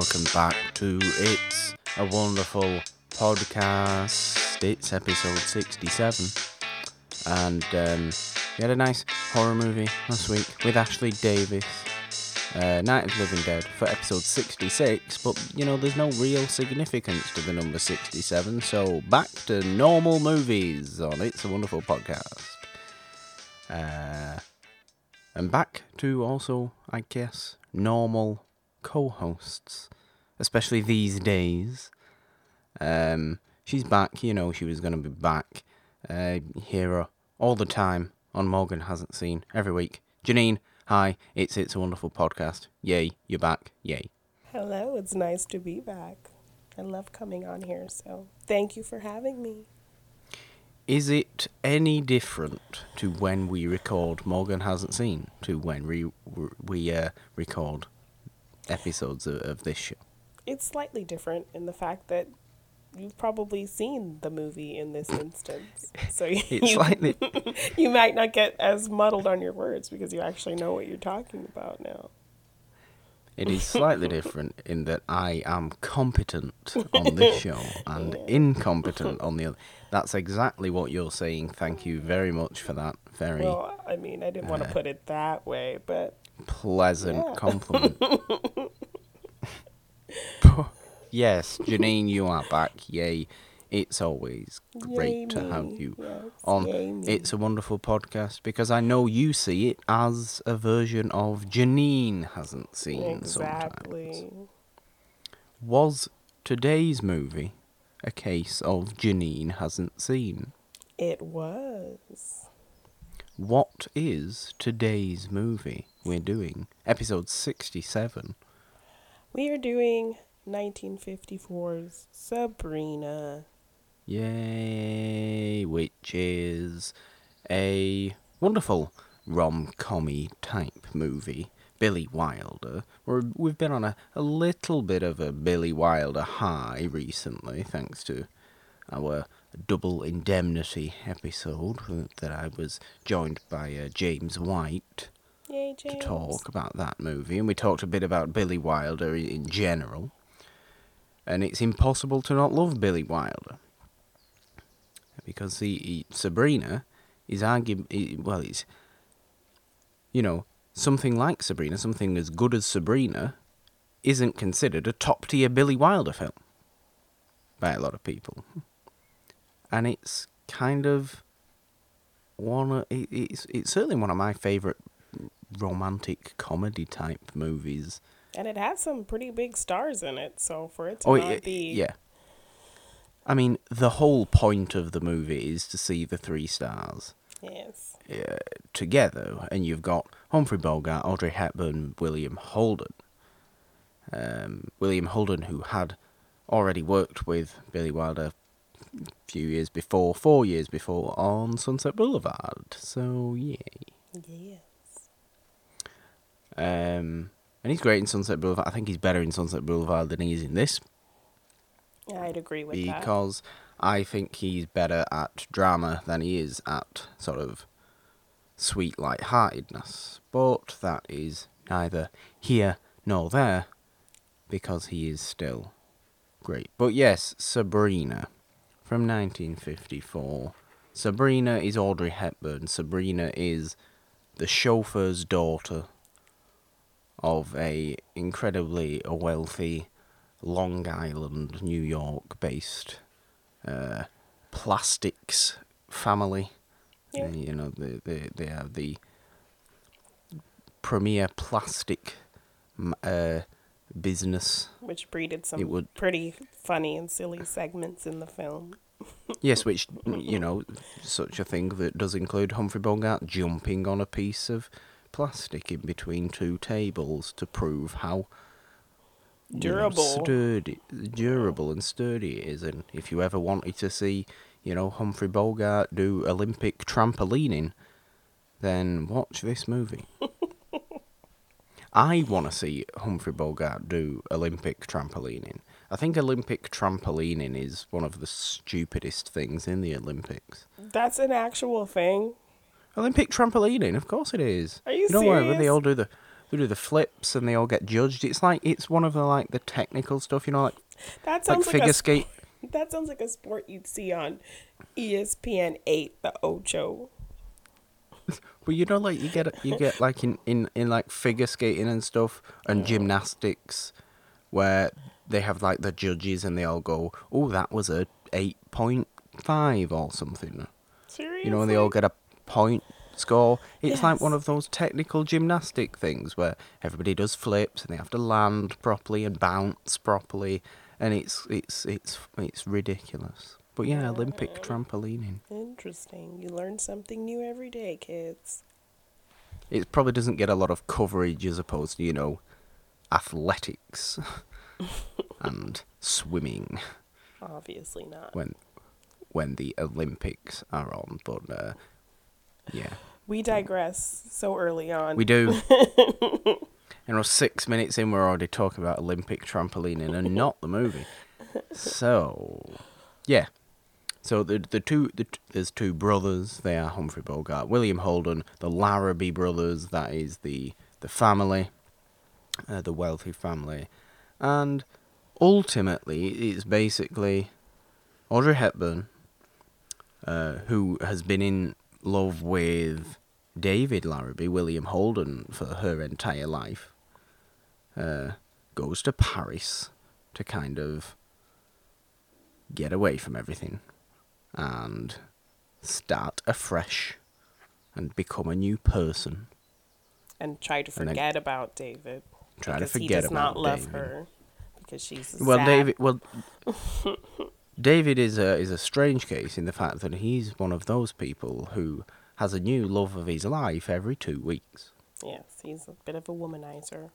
Welcome back to It's a Wonderful Podcast. It's episode 67. And um, we had a nice horror movie last week with Ashley Davis, uh, Night of Living Dead, for episode 66. But, you know, there's no real significance to the number 67. So back to normal movies on It's a Wonderful Podcast. Uh, and back to also, I guess, normal co-hosts, especially these days. Um, she's back. You know she was going to be back. Uh, hear her all the time on Morgan hasn't seen every week. Janine, hi. It's it's a wonderful podcast. Yay, you're back. Yay. Hello, it's nice to be back. I love coming on here, so thank you for having me. Is it any different to when we record Morgan hasn't seen to when we we uh, record episodes of, of this show? It's slightly different in the fact that you've probably seen the movie in this instance, so you, slightly you might not get as muddled on your words because you actually know what you're talking about now. It is slightly different in that I am competent on this show and incompetent on the other. That's exactly what you're saying. Thank you very much for that very Well, I mean, I didn't want to uh, put it that way, but pleasant Yeah. compliment. Yes, Janine, you are back. Yay. It's always great Yay to have you Yes, on. It's a Wonderful Podcast because I know you see it as a version of Janine hasn't seen sometimes. exactly. Was today's movie a case of Janine hasn't seen? It was. What is today's movie we're doing? Episode 67. We are doing 1954's Sabrina. Yay! Which is a wonderful rom-commy type movie. Billy Wilder. We're, we've been on a, a little bit of a Billy Wilder high recently, thanks to our double indemnity episode that I was joined by uh, James White Yay, to talk about that movie, and we talked a bit about Billy Wilder in general. And it's impossible to not love Billy Wilder because he, he Sabrina is arguably well, it's you know something like Sabrina, something as good as Sabrina, isn't considered a top tier Billy Wilder film by a lot of people, and it's kind of one. Of, it, it's it's certainly one of my favorite romantic comedy type movies. And it has some pretty big stars in it, so for it to Oh, not y- be yeah. I mean, the whole point of the movie is to see the three stars yes, uh, together, and you've got Humphrey Bogart, Audrey Hepburn, William Holden. Um, William Holden, who had already worked with Billy Wilder a few years before, four years before, on Sunset Boulevard. So, yay. yes, Um, and he's great in Sunset Boulevard. I think he's better in Sunset Boulevard than he is in this Yeah, I'd agree with that. because I think he's better at drama than he is at sort of sweet light-heartedness. But that is neither here nor there because he is still great. But yes, Sabrina from 1954. Sabrina is Audrey Hepburn. Sabrina is the chauffeur's daughter of a incredibly wealthy Long Island, New York based uh, plastics family. Yeah. Uh, you know, they, they, they have the premier plastic uh, business. Which breeded some would- pretty funny and silly segments in the film. Yes, which, you know, such a thing that does include Humphrey Bogart jumping on a piece of plastic in between two tables to prove how you know, Durable. sturdy, durable and sturdy it is. And if you ever wanted to see, you know, Humphrey Bogart do Olympic trampolining, then watch this movie. I want to see Humphrey Bogart do Olympic trampolining. I think Olympic trampolining is one of the stupidest things in the Olympics. That's an actual thing. Olympic trampolining, of course it is. Are you know where they all do the they do the flips and they all get judged. It's like it's one of the like the technical stuff, you know, like That sounds like, figure a skate. that sounds like a sport you'd see on ESPN eight, the Ocho. But you know, like you get you get like in in in like figure skating and stuff and gymnastics, where they have like the judges and they all go, "Oh, that was a eight point five or something." Seriously? You know, and they all get a point score. It's like one of those technical gymnastic things where everybody does flips and they have to land properly and bounce properly, and it's it's it's it's ridiculous. But yeah, Olympic trampolining. Interesting. You learn something new every day, kids. It probably doesn't get a lot of coverage as opposed to you know, athletics and swimming Obviously not. when when the Olympics are on. But uh, yeah. We digress so early on. We do. you know, six minutes in, we're already talking about Olympic trampolining and not the movie. So, yeah. So the the two the, there's two brothers. They are Humphrey Bogart, William Holden, the Larrabee brothers. That is the the family, uh, the wealthy family, and ultimately it's basically Audrey Hepburn, uh, who has been in love with David Larrabee, William Holden, for her entire life, uh, goes to Paris to kind of get away from everything and start afresh and become a new person. and try to forget about David. Try to forget about David. because he does not love David. her because she's Well, sad- David. Well, David is a is a strange case in the fact that he's one of those people who has a new love of his life every two weeks. Yes, he's a bit of a womanizer.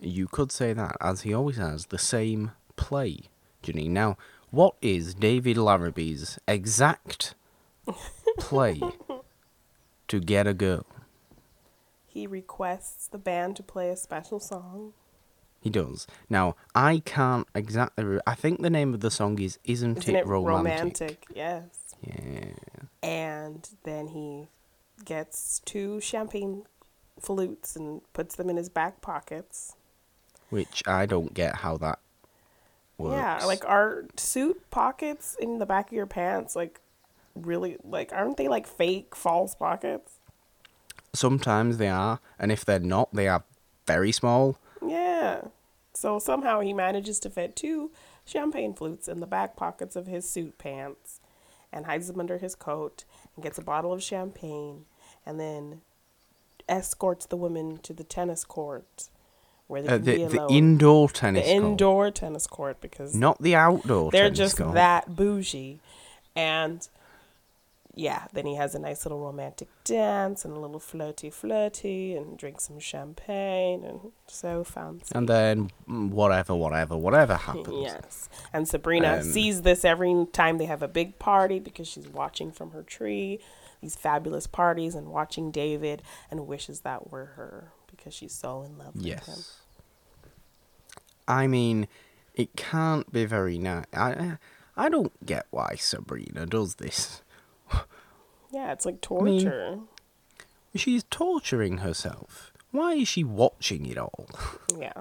You could say that, as he always has the same play, Janine. Now, what is David Larrabee's exact play to get a girl? He requests the band to play a special song. He does. Now, I can't exactly. Re- I think the name of the song is "Isn't, Isn't It, Romantic?" romantic? Yes. Yeah. And then he gets two champagne flutes and puts them in his back pockets. Which I don't get how that works. Yeah, like are suit pockets in the back of your pants like really like aren't they like fake false pockets? sometimes they are, and if they're not, they are very small. Yeah. So somehow he manages to fit two champagne flutes in the back pockets of his suit pants and hides them under his coat and gets a bottle of champagne and then escorts the woman to the tennis court where they Uh, can be the, the indoor the tennis court, indoor tennis court because not the outdoor. they're just court. that bougie. And yeah, then he has a nice little romantic dance and a little flirty flirty and drinks some champagne and so fancy. And then whatever, whatever, whatever happens. Yes. And Sabrina Um, sees this every time they have a big party because she's watching from her tree these fabulous parties and watching David and wishes that were her because she's so in love with him. Yes. I mean, it can't be very nice. I, I don't get why Sabrina does this. Yeah, it's like mean- torture. She's torturing herself. Why is she watching it all? yeah.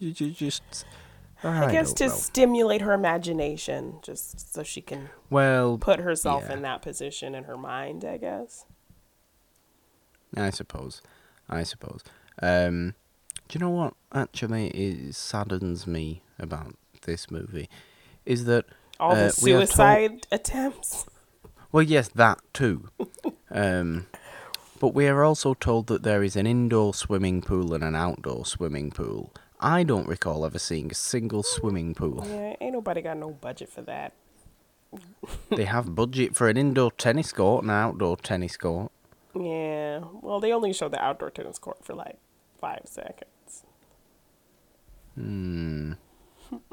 Just. I, guess to know. stimulate her imagination, just so she can Well, put herself yeah. in that position in her mind, I guess. I suppose. I suppose. Um, do you know what actually is, saddens me about this movie? Is that All uh, the we are told- suicide attempts. Well, yes, that too. um, but we are also told that there is an indoor swimming pool and an outdoor swimming pool. I don't recall ever seeing a single swimming pool. Yeah, ain't nobody got no budget for that. they have budget for an indoor tennis court and an outdoor tennis court. Yeah. Well, they only show the outdoor tennis court for like five seconds. Hmm.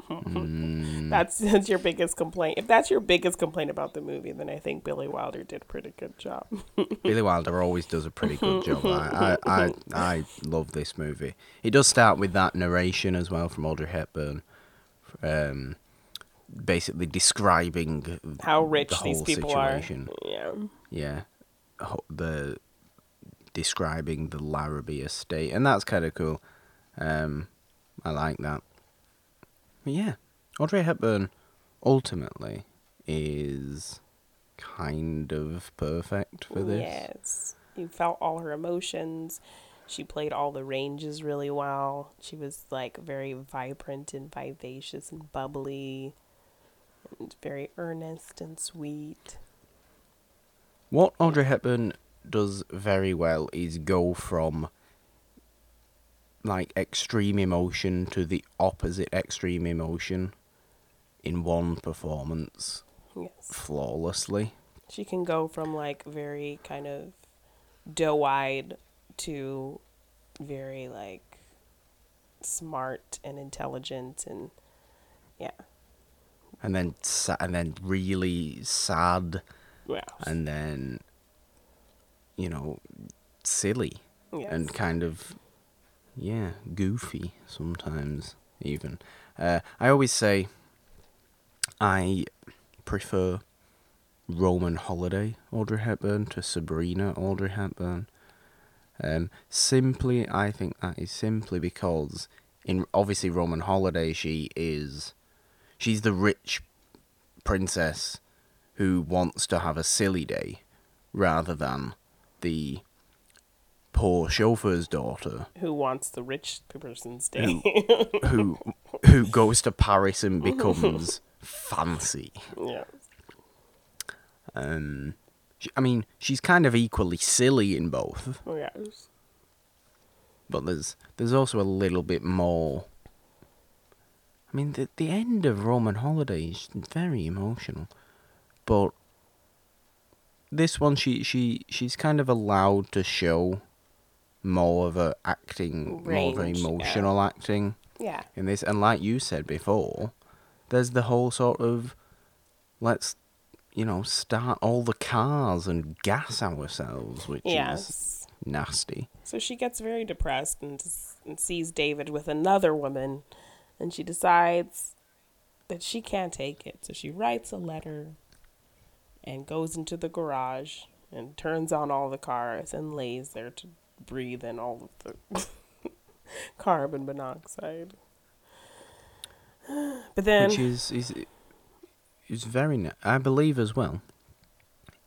Hmm. That's that's your biggest complaint. If that's your biggest complaint about the movie, then I think Billy Wilder did a pretty good job. Billy Wilder always does a pretty good job. I, I, I, I love this movie. It does start with that narration as well from Audrey Hepburn, um, basically describing How rich the these people situation. are. Yeah. Yeah, the describing the Larrabee estate, and that's kind of cool. Um, I like that. But yeah, Audrey Hepburn ultimately is kind of perfect for this. Yes. You felt all her emotions. She played all the ranges really well. She was like very vibrant and vivacious and bubbly and very earnest and sweet. What Audrey Hepburn does very well is go from like extreme emotion to the opposite extreme emotion in one performance Yes. flawlessly. She can go from like very kind of doe eyed to very like smart and intelligent and yeah. And then sa- and then really sad Yeah. and then you know silly Yes. and kind of yeah goofy sometimes even. Uh, i always say i prefer roman holiday audrey hepburn to sabrina audrey hepburn. Um, simply i think that is simply because in obviously roman holiday she is she's the rich princess who wants to have a silly day rather than the poor chauffeur's daughter Who wants the rich person's day? who who goes to Paris and becomes fancy. yeah. Um, she, I mean, she's kind of equally silly in both, Oh, yes. but there's there's also a little bit more. I mean, the the end of Roman Holiday is very emotional, but this one she she she's kind of allowed to show more of a acting, more of a Range, yeah. emotional acting. Yeah. in this. And like you said before, there's the whole sort of let's you know start all the cars and gas ourselves, which is nasty. So she gets very depressed and, and sees David with another woman, and she decides that she can't take it. So she writes a letter and goes into the garage and turns on all the cars and lays there to breathe in all of the carbon monoxide. But then, which is is is very. Na- I believe as well.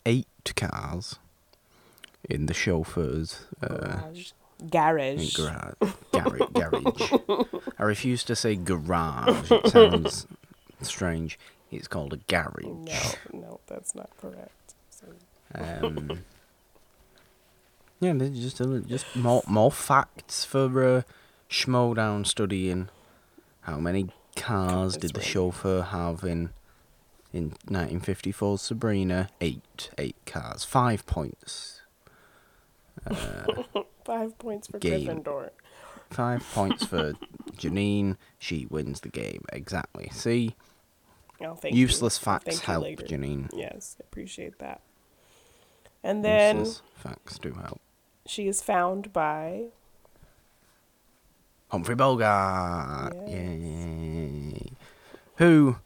Eight cars in the chauffeur's uh, garage, garage. garage. Garage. garage. I refuse to say garage. It sounds strange. It's called a garage. No, no, that's not correct. So, Um, yeah, just just more more facts for uh, Schmoedown studying. How many cars did the right. chauffeur have in in 1954 Sabrina? Eight, eight cars, five points. Uh, five points for Game. Gryffindor. five points for Janine. She wins the game exactly. See, Oh, useless you. facts Thank help. Janine. Yes, I appreciate that. And then useless facts do help. She is found by Humphrey Bogart. Yes. Yay. Who,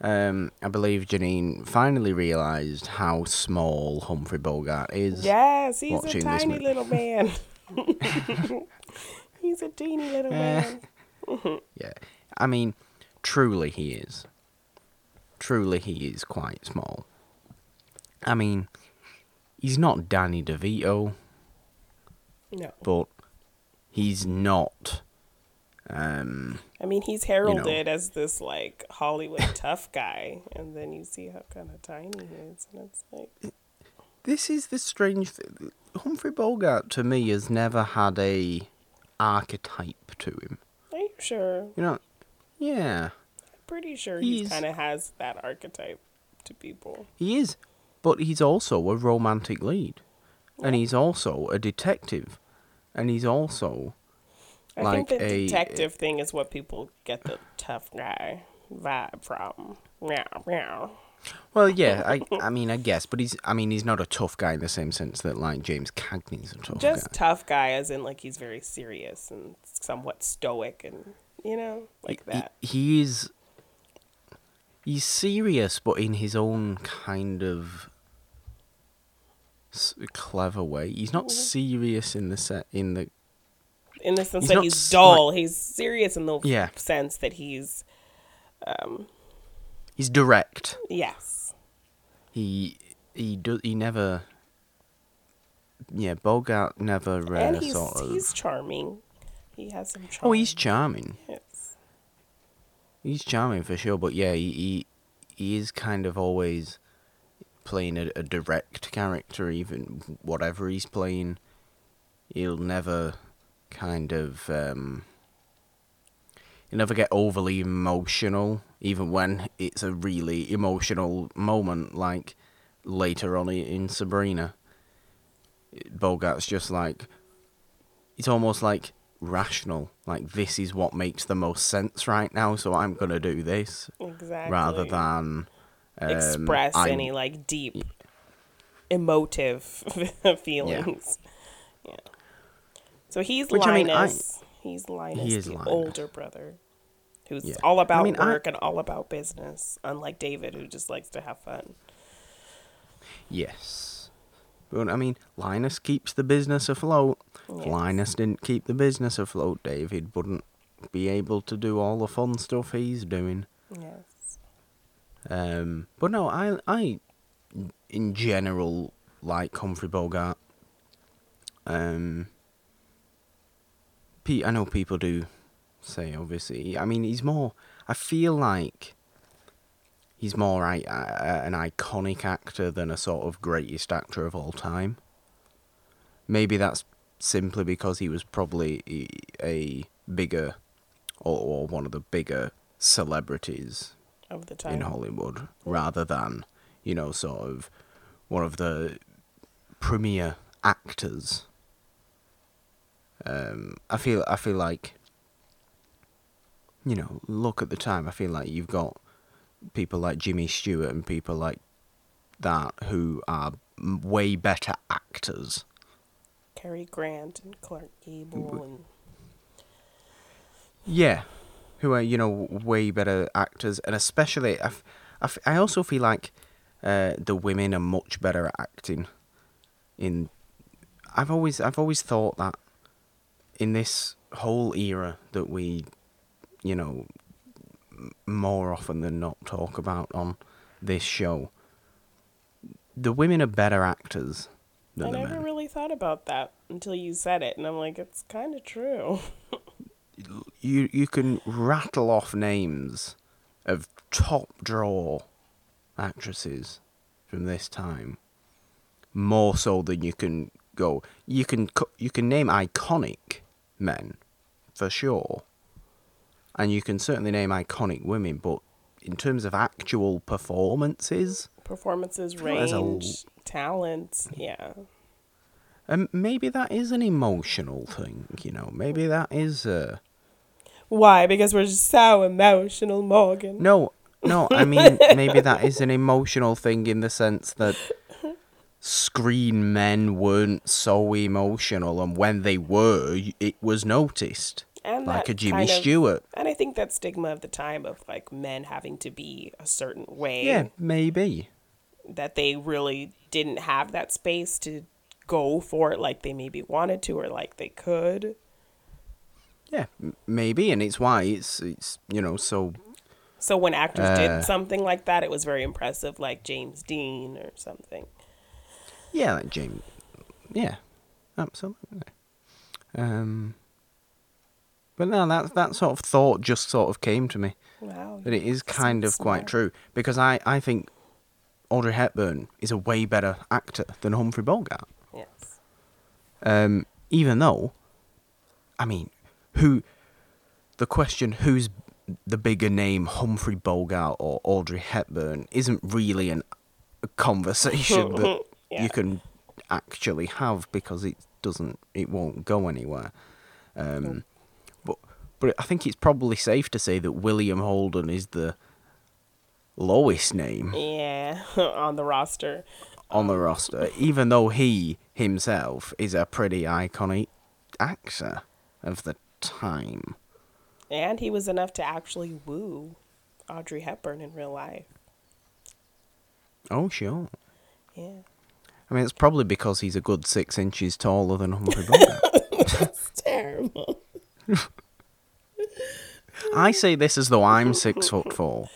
um, I believe Janine finally realised how small Humphrey Bogart is. Yes, he's a tiny little man. he's a teeny little Eh. man. Yeah. I mean, truly he is. Truly he is quite small. I mean, he's not Danny DeVito, No. but he's not. Um, I mean, he's heralded as this like Hollywood tough guy, and then you see how kind of tiny he is, and it's like, This is the strange thing. Humphrey Bogart to me has never had a archetype to him. are you sure? You know, yeah, I'm Pretty sure he He's- kind of has that archetype to people. he is, but he's also a romantic lead, and he's also a detective, and he's also I like think the a detective thing is what people get the tough guy vibe from. Meow, meow. well, yeah. I I mean, I guess, but he's I mean, he's not a tough guy in the same sense that like James Cagney's a tough guy. Just guy. tough guy, as in like he's very serious and somewhat stoic, and you know, like He- that. He is. He's serious, but in his own kind of clever way. He's not serious in the set in the In the sense He's that he's dull, he's serious in the Yeah. sense that he's he's direct. yes. He he do he never. Yeah, Bogart never uh, and he's sort of. he's charming. He has some charm. oh, he's charming. Yes. He's charming for sure, but yeah, he he, he is kind of always playing a, a direct character, even whatever he's playing. He'll never kind of um, he'll never get overly emotional, even when it's a really emotional moment, like later on in Sabrina. Bogart's just like it's almost like rational. Like this is what makes the most sense right now, so I'm gonna do this Exactly. rather than um, express I'm- any like deep emotive feelings. Yeah. So he's Which, I mean, I- Linus. he's Linus, He the Linus. older brother, who's Yeah. all I about mean, I- work and all about business. Unlike David, who just likes to have fun. Yes. But I mean, Linus keeps the business afloat. If Yes. Linus didn't keep the business afloat, David wouldn't be able to do all the fun stuff he's doing. Yes. Um, but no, I, I, in general, like Humphrey Bogart. Um, I know people do say, obviously. I mean, he's more. I feel like he's more I, an iconic actor than a sort of greatest actor of all time. Maybe that's simply because he was probably a bigger, or, or one of the bigger celebrities Of the time. in Hollywood rather than, you know, sort of one of the premier actors. Um, I feel I feel like you know, look at the time. I feel like you've got people like Jimmy Stewart and people like that who are way better actors. Cary Grant and Clark Gable and Yeah, who are you know way better actors, and especially I, f- I, f- I also feel like uh, the women are much better at acting. In, I've always I've always thought that in this whole era that we, you know, more often than not talk about on this show, the women are better actors than I the never men. really thought about that until you said it, and I'm like, it's kind of true. you you can rattle off names of top draw actresses from this time more so than you can go you can you can name iconic men for sure and you can certainly name iconic women but in terms of actual performances Performances, range, talent, yeah. um, maybe that is an emotional thing you know maybe that is uh Why? Because we're so emotional, Morgan. No, no, I mean maybe that is an emotional thing in the sense that screen men weren't so emotional, and when they were, it was noticed, And like a Jimmy kind of- Stewart. And I think that stigma of the time of like men having to be a certain way Yeah, maybe. that they really didn't have that space to go for it like they maybe wanted to or like they could. Yeah, maybe, and it's why it's it's you know so So when actors Uh, did something like that, it was very impressive, like James Dean or something. yeah, like James. Yeah, absolutely. Um, but no, that that sort of thought just sort of came to me. Wow. that it is kind of Smart. quite true because I, I think Audrey Hepburn is a way better actor than Humphrey Bogart. Yes. Um, even though, I mean, who the question who's the bigger name, Humphrey Bogart or Audrey Hepburn, isn't really an, a conversation that Yeah. you can actually have because it doesn't, it won't go anywhere. Um, but but I think it's probably safe to say that William Holden is the lowest name Yeah, on the roster. on the roster, even though he himself is a pretty iconic actor of the time. And he was enough to actually woo Audrey Hepburn in real life. Oh, sure. Yeah. I mean, it's probably because he's a good six inches taller than Humphrey Bogart. That's terrible. I say this as though I'm six foot four.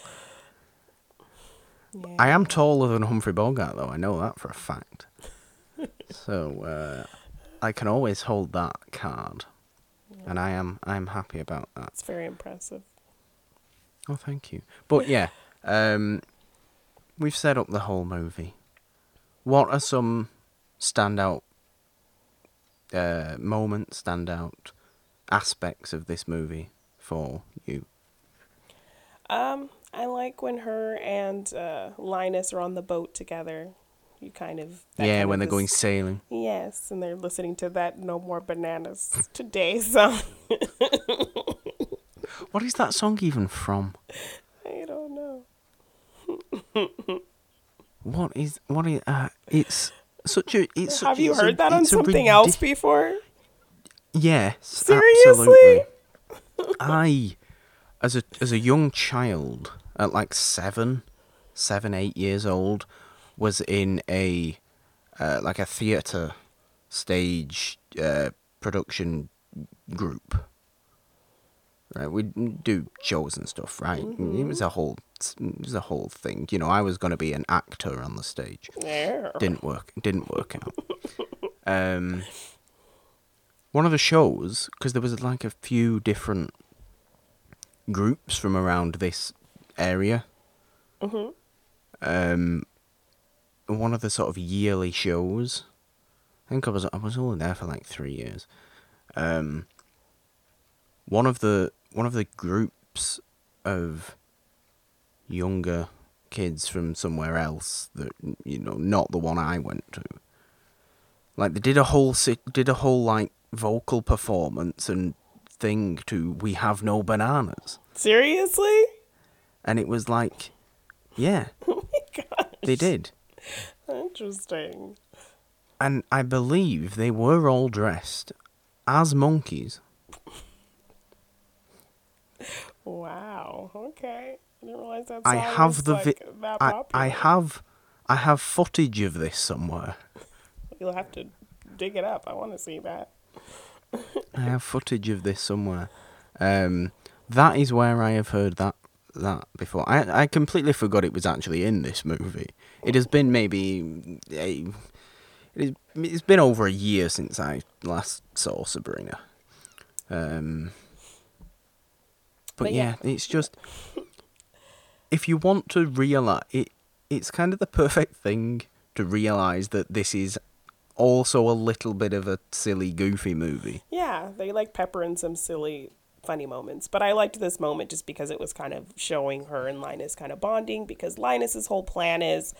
Yeah. I am taller than Humphrey Bogart, though. I know that for a fact. so uh, I can always hold that card, and I am I am happy about that. It's very impressive. Oh, thank you. But yeah, um, we've set up the whole movie. What are some standout uh, moments, standout aspects of this movie for you? Um, I like when her and uh, Linus are on the boat together. You kind of yeah, kind of when they're is- going sailing. Yes, and they're listening to that "No More Bananas Today" song. What is that song even from? I don't know. What is what is uh, it's such a it's Have such, you it's a- heard that on something ridic- else before? Yes, Seriously? absolutely. I, as a as a young child, at like seven, seven eight years old, was in a uh, like a theatre stage uh, production group. Right, we do shows and stuff. Right, it was a whole it was a whole thing. You know, I was going to be an actor on the stage Yeah. didn't work didn't work out um one of the shows because there was like a few different groups from around this area Mhm. um one of the sort of yearly shows i think i was i was only there for like three years um one of the one of the groups of younger kids from somewhere else that you know not the one I went to. Like they did a whole did a whole like vocal performance and thing to "We Have No Bananas," Seriously? and it was like, yeah, Oh my god. they did, Interesting. and I believe they were all dressed as monkeys. Wow. Okay. I didn't realize that I have the like, vi- that I, popular. I have I have footage of this somewhere. You'll have to dig it up. I want to see that. I have footage of this somewhere. Um, that is where I have heard that that before. I I completely forgot it was actually in this movie. It has been maybe a, it is, it's been over a year since I last saw Sabrina. Um, but, But yeah, yeah. it's just if you want to realize it, it's kind of the perfect thing to realize that this is also a little bit of a silly, goofy movie. Yeah, they like pepper in some silly, funny moments. But I liked this moment just because it was kind of showing her and Linus kind of bonding. Because Linus's whole plan is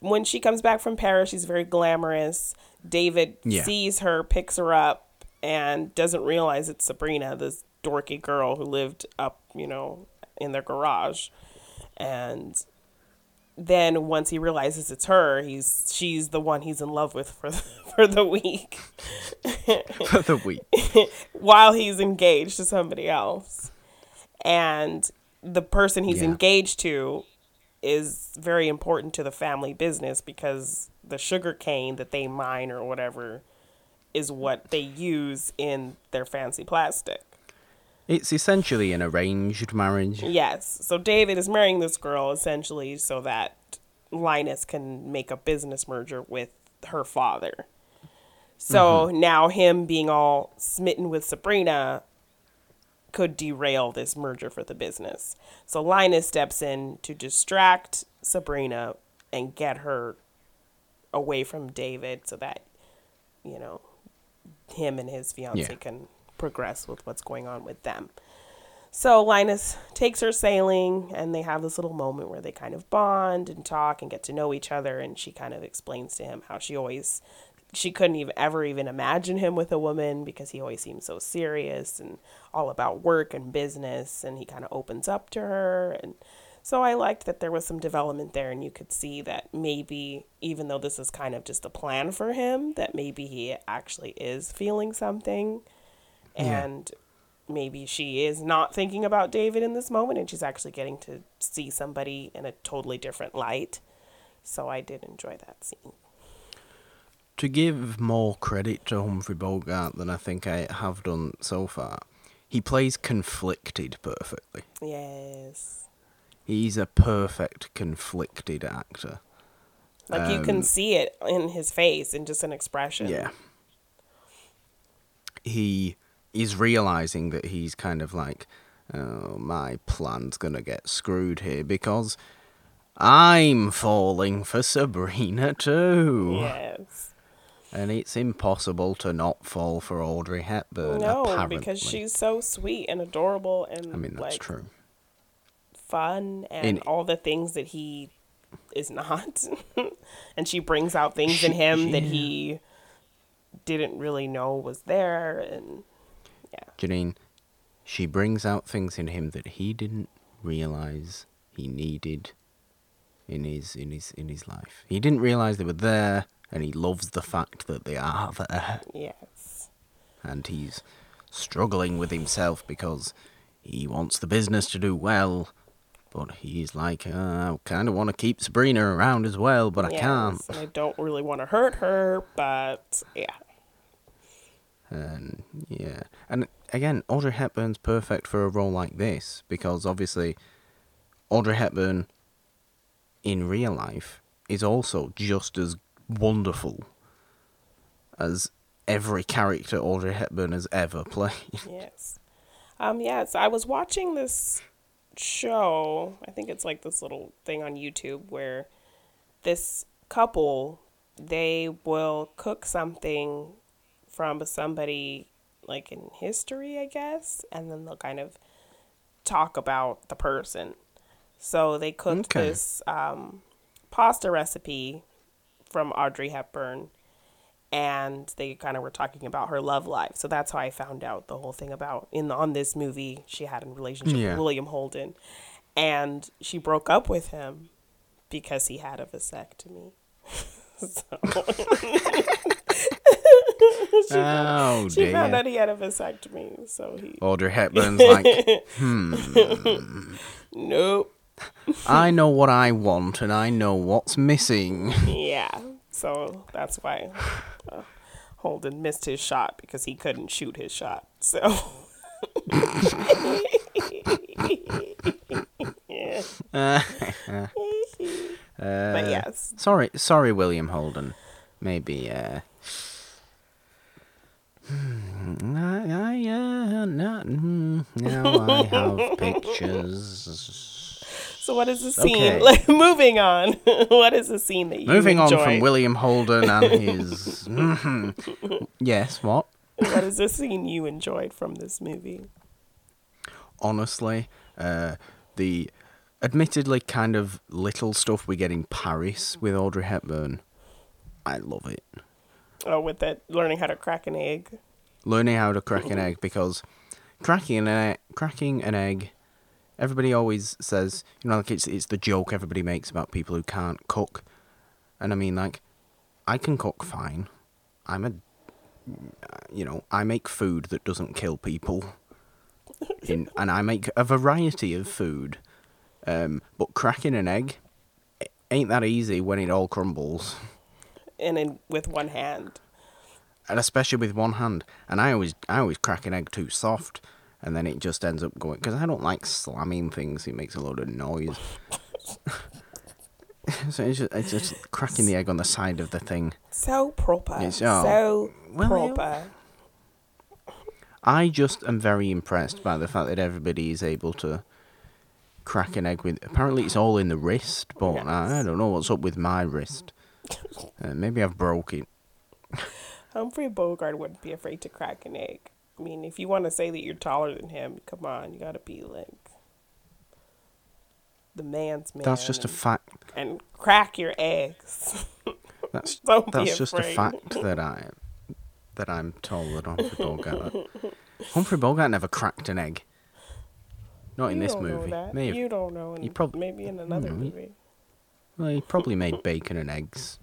when she comes back from Paris, she's very glamorous. David Yeah. sees her, picks her up, and doesn't realize it's Sabrina, this dorky girl who lived up, you know, in their garage. And then once he realizes it's her, he's she's the one he's in love with for for the week for the week. while he's engaged to somebody else. And the person he's Yeah. engaged to is very important to the family business because the sugar cane that they mine or whatever is what they use in their fancy plastic. It's essentially an arranged marriage. Yes. So David is marrying this girl essentially so that Linus can make a business merger with her father. So mm-hmm. now him being all smitten with Sabrina could derail this merger for the business. So Linus steps in to distract Sabrina and get her away from David so that you know him and his fiance Yeah. can progress with what's going on with them. So Linus takes her sailing, and they have this little moment where they kind of bond and talk and get to know each other. And she kind of explains to him how she always, she couldn't even ever even imagine him with a woman because he always seems so serious and all about work and business. And he kind of opens up to her, and so I liked that there was some development there, and you could see that maybe even though this is kind of just a plan for him, that maybe he actually is feeling something Yeah. and maybe she is not thinking about David in this moment and she's actually getting to see somebody in a totally different light. So I did enjoy that scene. to give more credit to Humphrey Bogart than I think I have done so far, he plays conflicted perfectly. Yes. He's a perfect conflicted actor. Like you can Um, see it in his face in just an expression. Yeah. He is realizing that he's kind of like, oh, my plan's gonna get screwed here because I'm falling for Sabrina too. Yes. And it's impossible to not fall for Audrey Hepburn. No, apparently. because she's so sweet and adorable and I mean, that's like true. fun and In- all the things that he is not. and she brings out things in She- him that he didn't really know was there and yeah. Janine, she brings out things in him that he didn't realize he needed in his in his in his life. He didn't realize they were there, and he loves the fact that they are there. Yes. And he's struggling with himself because he wants the business to do well, but he's like, uh, I kind of want to keep Sabrina around as well, but I can't. And I don't really want to hurt her, but yeah. And yeah, and again, Audrey Hepburn's perfect for a role like this because obviously, Audrey Hepburn in real life is also just as wonderful as every character Audrey Hepburn has ever played. Yes. Um, yes, I was watching this show. I think it's like this little thing on YouTube where this couple they will cook something from somebody like in history, I guess, and then they'll kind of talk about the person. So they cooked Okay. this um, pasta recipe from Audrey Hepburn and they kind of were talking about her love life. So that's how I found out the whole thing about in on this movie she had a relationship Yeah. with William Holden, and she broke up with him because he had a vasectomy. so she, oh she found out he had a vasectomy, so he Audrey Hepburn's like, hmm. nope, I know what I want and I know what's missing. yeah. So that's why uh, Holden missed his shot because he couldn't shoot his shot. So. yeah. Uh, But yes. Sorry, sorry, William Holden. Maybe, uh. I, I, uh, not, mm, now I have pictures. So what is the scene? Okay. Like, moving on. what is the scene that you enjoyed? Moving on from William Holden and his. mhm. yes, what? what is the scene you enjoyed from this movie? Honestly, uh, the admittedly kind of little stuff we get in Paris with Audrey Hepburn, I love it. Oh, with it, learning how to crack an egg. learning how to crack an egg because cracking an egg, cracking an egg, everybody always says, you know, like it's it's the joke everybody makes about people who can't cook, and I mean, like, I can cook fine. I'm a, you know, I make food that doesn't kill people, in, and I make a variety of food, um, but cracking an egg ain't that easy when it all crumbles And in with one hand. and especially with one hand. And I always, I always crack an egg too soft, and then it just ends up going because I don't like slamming things. It makes a load of noise. so it's just, it's just cracking the egg on the side of the thing. So proper. It's- oh, so well, proper. I just am very impressed by the fact that everybody is able to crack an egg with. Apparently, it's all in the wrist, but I, I don't know what's up with my wrist. Uh, maybe I've broke it. Humphrey Bogart wouldn't be afraid to crack an egg. I mean, if you want to say that you're taller than him, come on, you got to be like the man's man. That's just a fact. and crack your eggs. That's That's just a fact that I that I'm told that Humphrey Bogart. Humphrey Bogart never cracked an egg. Not in this know movie. that. May You don't know. you And prob- maybe in another Mm, movie. Well, he probably made bacon and eggs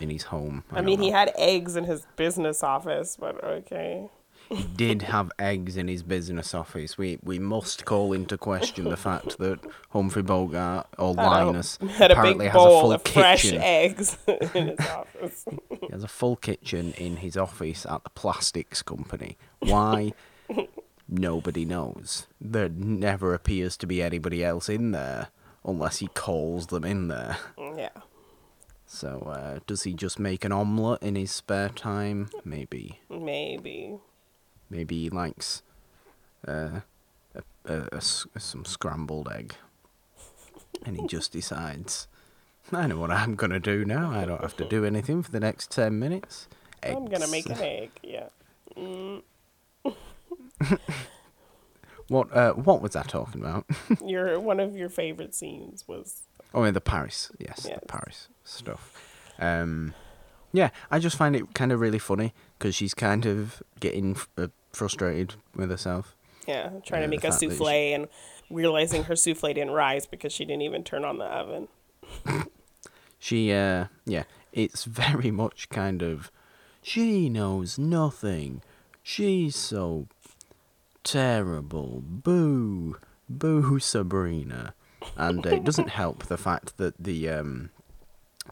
in his home. I, don't mean, he had eggs in his business office, but okay. he did have eggs in his business office. We we must call into question the fact that Humphrey Bogart or Linus had a apparently big has a full of fresh kitchen. eggs in his office. He has a full kitchen in his office at the plastics company. Why? Nobody knows. There never appears to be anybody else in there unless he calls them in there. yeah. So, uh, does he just make an omelette in his spare time? Maybe. Maybe. Maybe he likes uh, a, a- a some scrambled egg. And he just decides, I know what I'm going to do now. I don't have to do anything for the next 10 minutes. I'm gonna make an egg. Yeah. Mm, What uh, what was I talking about? your one of your favorite scenes was oh, yeah, the Paris. Yes, Yes. the Paris stuff. Um, yeah, I just find it kind of really funny because she's kind of getting f- uh, frustrated with herself. yeah trying Yeah, to make a that she- souffle and realizing her souffle didn't rise because she didn't even turn on the oven. She, uh, yeah, it's very much kind of, she knows nothing. She's so terrible. Boo, boo, Sabrina. And uh, it doesn't help the fact that the, um,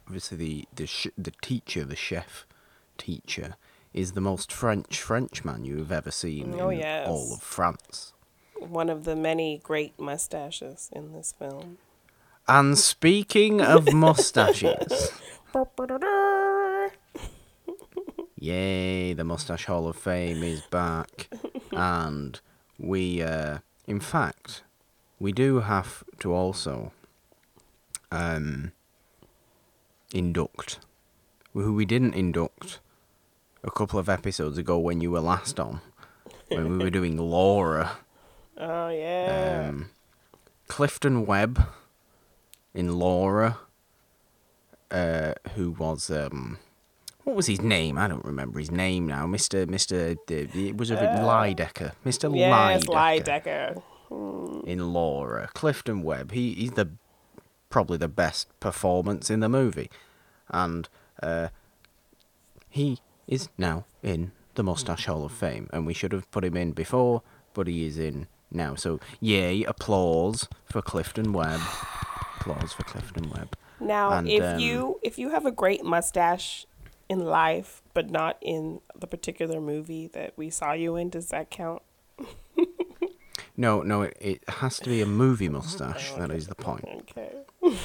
obviously the the sh- the teacher, the chef teacher, is the most French Frenchman you've ever seen Oh, in yes. all of France. One of the many great mustaches in this film. And speaking of mustaches. Yay, the Mustache Hall of Fame is back. and we, uh, in fact, we do have to also um, induct, who we didn't induct a couple of episodes ago when you were last on, when we were doing Laura. Oh yeah. Um, Clifton Webb in Laura, uh, who was um, what was his name? I don't remember his name now. Mister Mister. It was a bit Lydecker. Mister yes, Lydecker Lydecker. in Laura. Clifton Webb. He he's the probably the best performance in the movie, and uh, he is now in the Mustache Hall of Fame, and we should have put him in before, but he is in now. So yay, applause for Clifton Webb. applause for Clifton Webb. Now, And, if um, you if you have a great mustache in life, but not in the particular movie that we saw you in, does that count? No, no, it, it has to be a movie mustache. That is the point. Okay.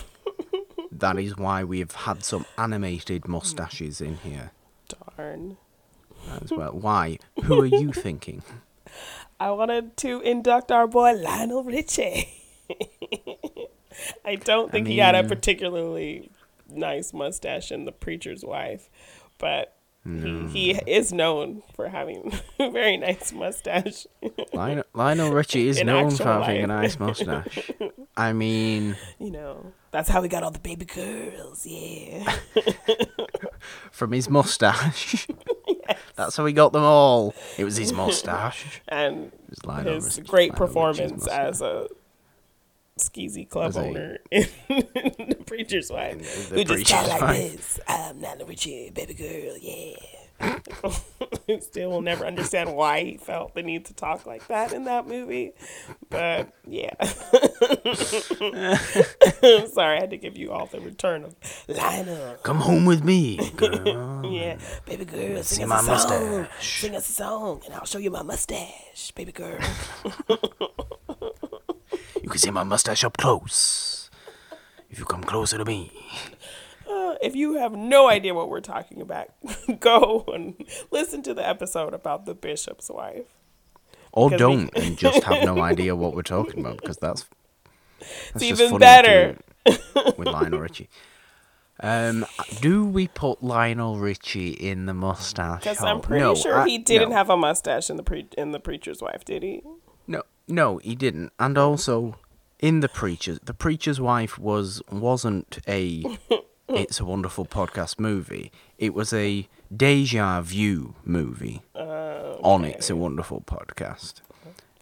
That is why we have had some animated mustaches in here Darn. as well. Why? Who are you thinking? I wanted to induct our boy Lionel Richie. I don't think he had a particularly nice mustache in The Preacher's Wife, but he, he is known for having a very nice mustache. Lionel, Lionel Richie is In known for having a nice mustache. I mean, you know, that's how we got all the baby girls, yeah. from his mustache. That's how he got them all. It was his mustache. And his great Lionel performance as a skeezy club owner in The Preacher's Wife. The Who just Preacher's talk like Wife. this. I'm Lionel Richie, baby girl, yeah. Still will never understand why he felt the need to talk like that in that movie. But yeah. I'm Sorry, I had to give you all the return of Lionel. Come home with me, girl. Yeah, baby girl, see sing my us a song. mustache. Sing us a song, and I'll show you my mustache, baby girl. You can see my mustache up close. If you come closer to me. Uh, if you have no idea what we're talking about, go and listen to the episode about the bishop's wife. Or don't and just have no idea what we're talking about because that's, that's just even better. with Lionel Richie. Um, do we put Lionel Richie in the mustache? Because? I'm pretty No, sure I- he didn't no. have a mustache in the pre- in the preacher's wife, did he? No, no, he didn't. And also, in the preacher's, the preacher's wife was wasn't a "It's a Wonderful" podcast movie. It was a deja vu movie on "It's a Wonderful" podcast.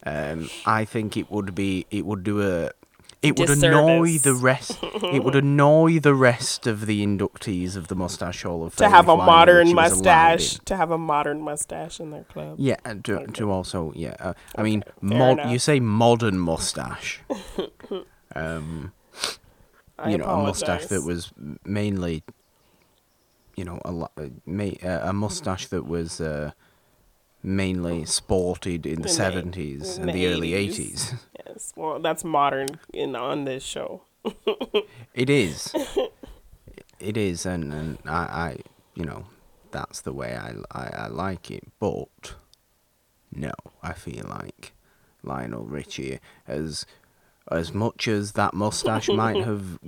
Um, I think it would be it would do a it would annoy the rest. it would annoy the rest of the inductees of the Mustache Hall of Fame to have a modern Richie was allowed mustache. To have a modern mustache in their club. Yeah, and to, to also yeah. Uh, I mean, fair mod. You say modern mustache. um, I you know, a mustache that was mainly, you know, a uh, uh, a mustache that was uh, mainly sported in the seventies and the early 80s. eighties. Yes, well, that's modern in on this show. It is. it is, and, and I, I, you know, that's the way I, I, I like it. But no, I feel like Lionel Richie, as as much as that mustache might have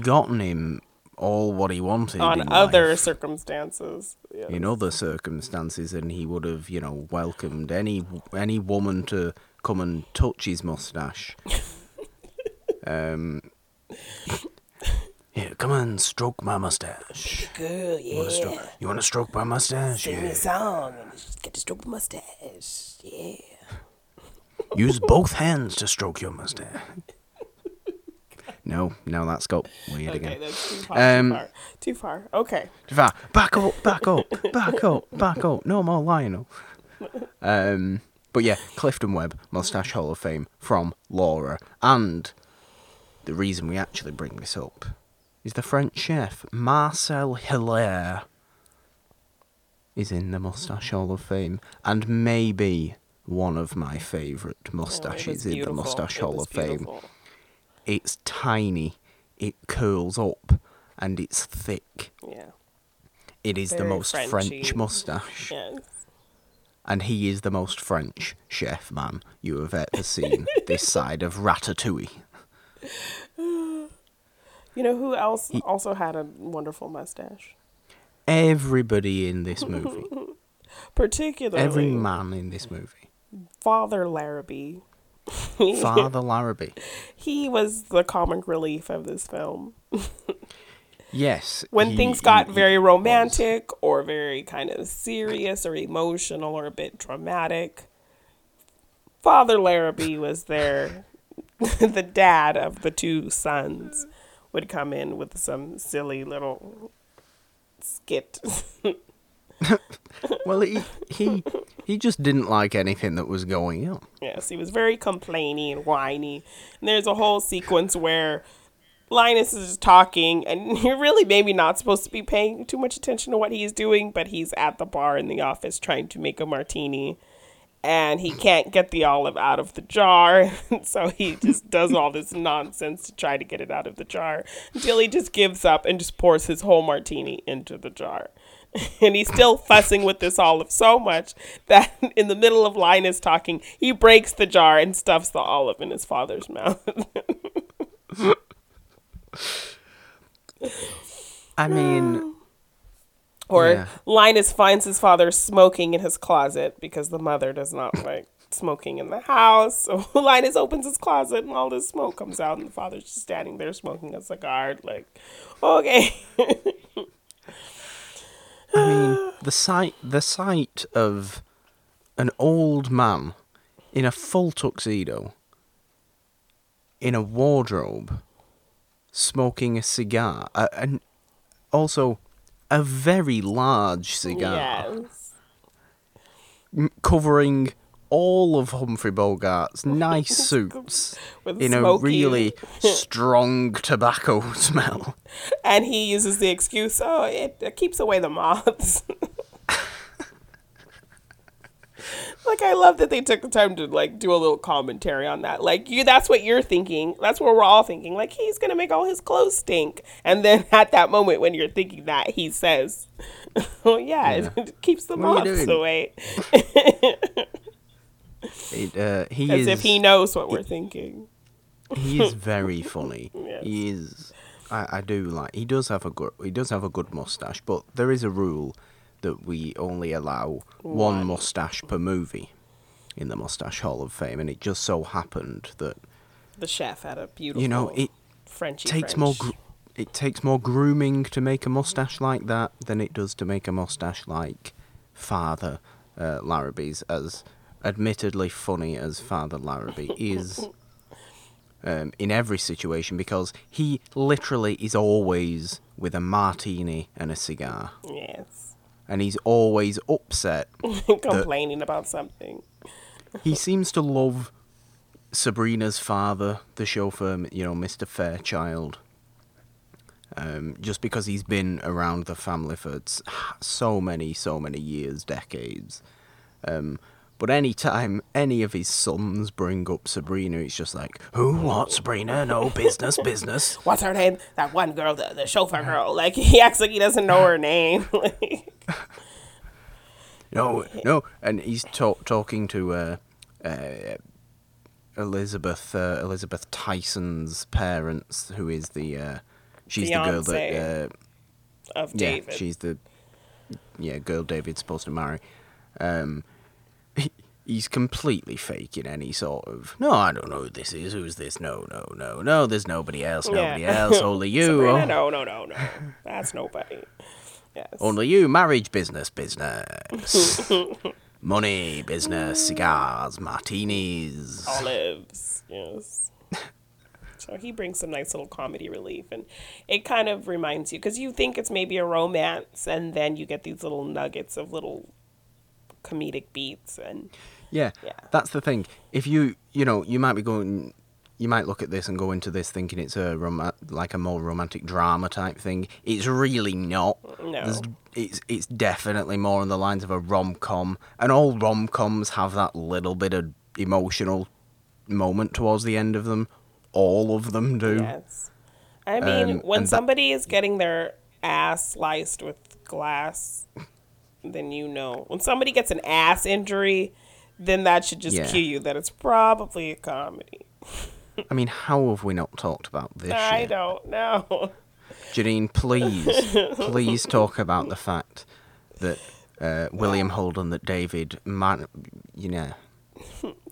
gotten him all what he wanted on in other life, circumstances. Yes. in other circumstances, and he would have, you know, welcomed any any woman to come and touch his mustache. um, here, come on, stroke my mustache. Girl, You wanna stroke, you wanna stroke my mustache? Yeah. a song and get to stroke the mustache. Yeah. Use both hands to stroke your mustache. No, no, that's got weird Okay, again. that's too far. Um, too far. Too far. Okay. Va- Back up, back up, back up, back up. No more Lionel. Um, but yeah, Clifton Webb, Mustache Hall of Fame from Laura. And the reason we actually bring this up is the French chef Marcel Hillaire is in the Mustache Hall of Fame and maybe one of my favourite Oh, mustaches was in the. Mustache Hall of Fame. It's tiny, it curls up, and it's thick. Yeah. It is the Very most French mustache. Yes. And he is the most French chef man you have ever seen this side of Ratatouille. You know who else also had a wonderful mustache? Everybody in this movie, Particularly every man in this movie, Father Larrabee. Father Larrabee. He was the comic relief of this film. Yes. When he- things got he- very he romantic or very kind of serious or emotional or a bit dramatic, Father Larrabee was there. the dad of the two sons would come in with some silly little skit. Well, he, he he just didn't like anything that was going on. Yes, he was very complaining and whiny. And there's a whole sequence where Linus is talking, and you're really maybe not supposed to be paying too much attention to what he's doing, but he's at the bar in the office trying to make a martini. And he can't get the olive out of the jar, so he just does all this nonsense to try to get it out of the jar until he just gives up and just pours his whole martini into the jar. And he's still fussing with this olive so much that in the middle of Linus talking, he breaks the jar and stuffs the olive in his father's mouth. I mean, or Yeah. Linus finds his father smoking in his closet because the mother does not like smoking in the house. So Linus opens his closet and all this smoke comes out, and the father's just standing there smoking a cigar. Like, okay. I mean, the sight the sight of an old man in a full tuxedo in a wardrobe smoking a cigar uh, and also a very large cigar yes. m- covering all of Humphrey Bogart's nice suits With in a smoky- really strong tobacco smell. And he uses the excuse, oh, it, it keeps away the moths. like I love that they took the time to like do a little commentary on that. Like you that's what you're thinking. That's what we're all thinking. Like he's gonna make all his clothes stink. And then at that moment when you're thinking that he says Oh yeah, Yeah. it keeps the What moths away. It, uh, he As is if he knows what we're thinking. he is very funny. Yes. He is. I, I do like. He does have a good. He does have a good mustache, but there is a rule that we only allow one, One. mustache per movie in the Mustache Hall of Fame, and it just so happened that The chef had a beautiful you know it Frenchy takes French. more. Gr- it takes more grooming to make a mustache like that than it does to make a mustache like Father uh, Larrabee's. As admittedly funny as Father Larrabee is, um, in every situation because he literally is always with a martini and a cigar, Yes. and he's always upset. Complaining about something. he seems to love Sabrina's father, the chauffeur, you know, Mr. Fairchild. Um, just because he's been around the family for so many, so many years, decades. Um, but any time any of his sons bring up Sabrina, it's just like, who, what, Sabrina? No business, business. What's her name? That one girl, the, the chauffeur girl. Like he acts like he doesn't know her name. Like, No, no, and he's talk, talking to uh, uh, Elizabeth uh, Elizabeth Tyson's parents, who is the uh, she's the girl that uh, of yeah she's the yeah girl David's supposed to marry. Um, he's completely faking any sort of no, I don't know who this is. Who's this? No, no, no, no. There's nobody else. Nobody Yeah. else. Only you. Sabrina, oh. no, no, no, no. That's nobody. Yes. Only you, marriage business, business. Money, business, cigars, martinis. olives. Yes. So he brings some nice little comedy relief, and it kind of reminds you because you think it's maybe a romance, and then you get these little nuggets of little comedic beats, and Yeah, Yeah. that's the thing. If you, you know, you might be going, you might look at this and go into this thinking it's a rom- like a more romantic drama type thing. It's really not. No. There's, it's it's definitely more on the lines of a rom com, and all rom coms have that little bit of emotional moment towards the end of them. All of them do. yes. I mean, Um, when somebody is getting their ass sliced with glass, then you know. When somebody gets an ass injury, then that should just Yeah. cue you that it's probably a comedy. I mean, how have we not talked about this? I yet? don't know. Janine, please, please talk about the fact that uh, William Holden, that David, man, you know,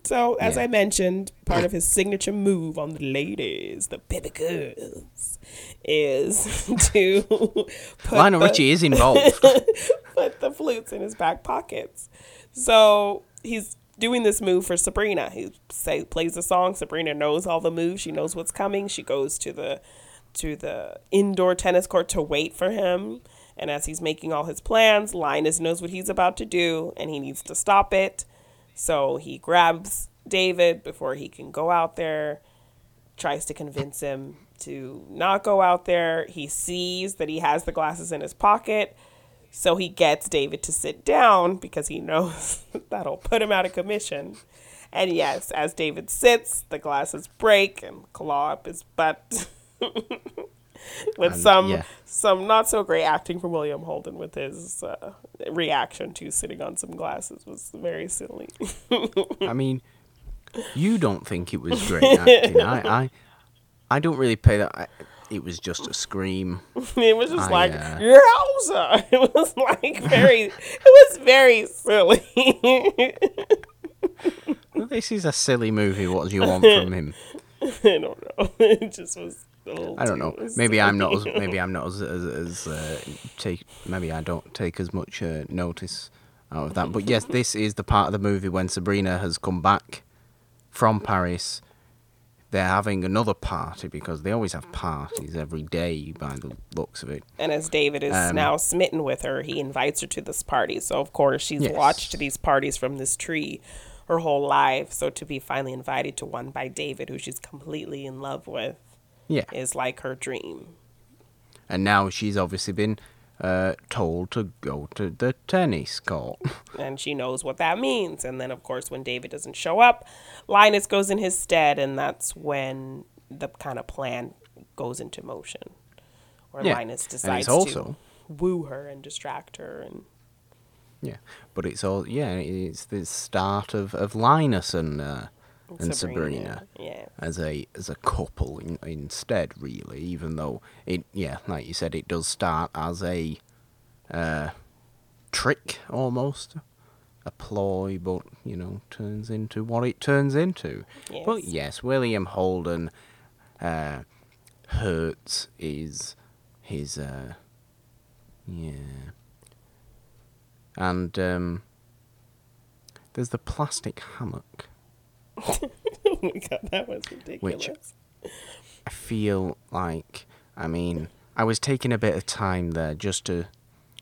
So, as Yeah. I mentioned, part of his signature move on the ladies, the baby girls, is to put Lionel the, Richie is involved. put the flutes in his back pockets. So he's doing this move for Sabrina. He say plays the song. Sabrina knows all the moves. She knows what's coming. She goes to the to the indoor tennis court to wait for him. And as he's making all his plans, Linus knows what he's about to do, and he needs to stop it. So he grabs David before he can go out there, tries to convince him to not go out there. He sees that he has the glasses in his pocket. So he gets David to sit down because he knows that'll put him out of commission. And yes, as David sits, the glasses break and claw up his butt. with And, some yeah. some not so great acting from William Holden with his uh, reaction to sitting on some glasses was very silly. I mean, you don't think it was great acting. I, I, I don't really pay that. I, it was just a scream. it was just I, like uh, yowza. It was like very. it was very silly. Well, this is a silly movie. What do you want from him? I don't know. It just was. Little I don't know. Maybe I'm not. As, maybe I'm not as as, as uh, take. Maybe I don't take as much uh, notice out of that. But yes, this is the part of the movie when Sabrina has come back from Paris. They're having another party because they always have parties every day by the looks of it. And as David is Um, now smitten with her, he invites her to this party. So of course she's Yes. watched these parties from this tree her whole life. So to be finally invited to one by David, who she's completely in love with, Yeah. is like her dream. And now she's obviously been uh, told to go to the tennis court. and she knows what that means. And then, of course, when David doesn't show up, Linus goes in his stead, and that's when the kind of plan goes into motion, where Yeah, Linus decides also- to woo her and distract her. And yeah, but it's all yeah. It's the start of, of Linus and uh, and Sabrina. Yeah. as a as a couple in, instead really even though it yeah like you said it does start as a uh, trick almost a ploy but you know turns into what it turns into but Yes. yes William Holden uh, Hertz is his uh, yeah and um, there's the plastic hammock oh my god, that was ridiculous. which I feel like I mean I was taking a bit of time there just to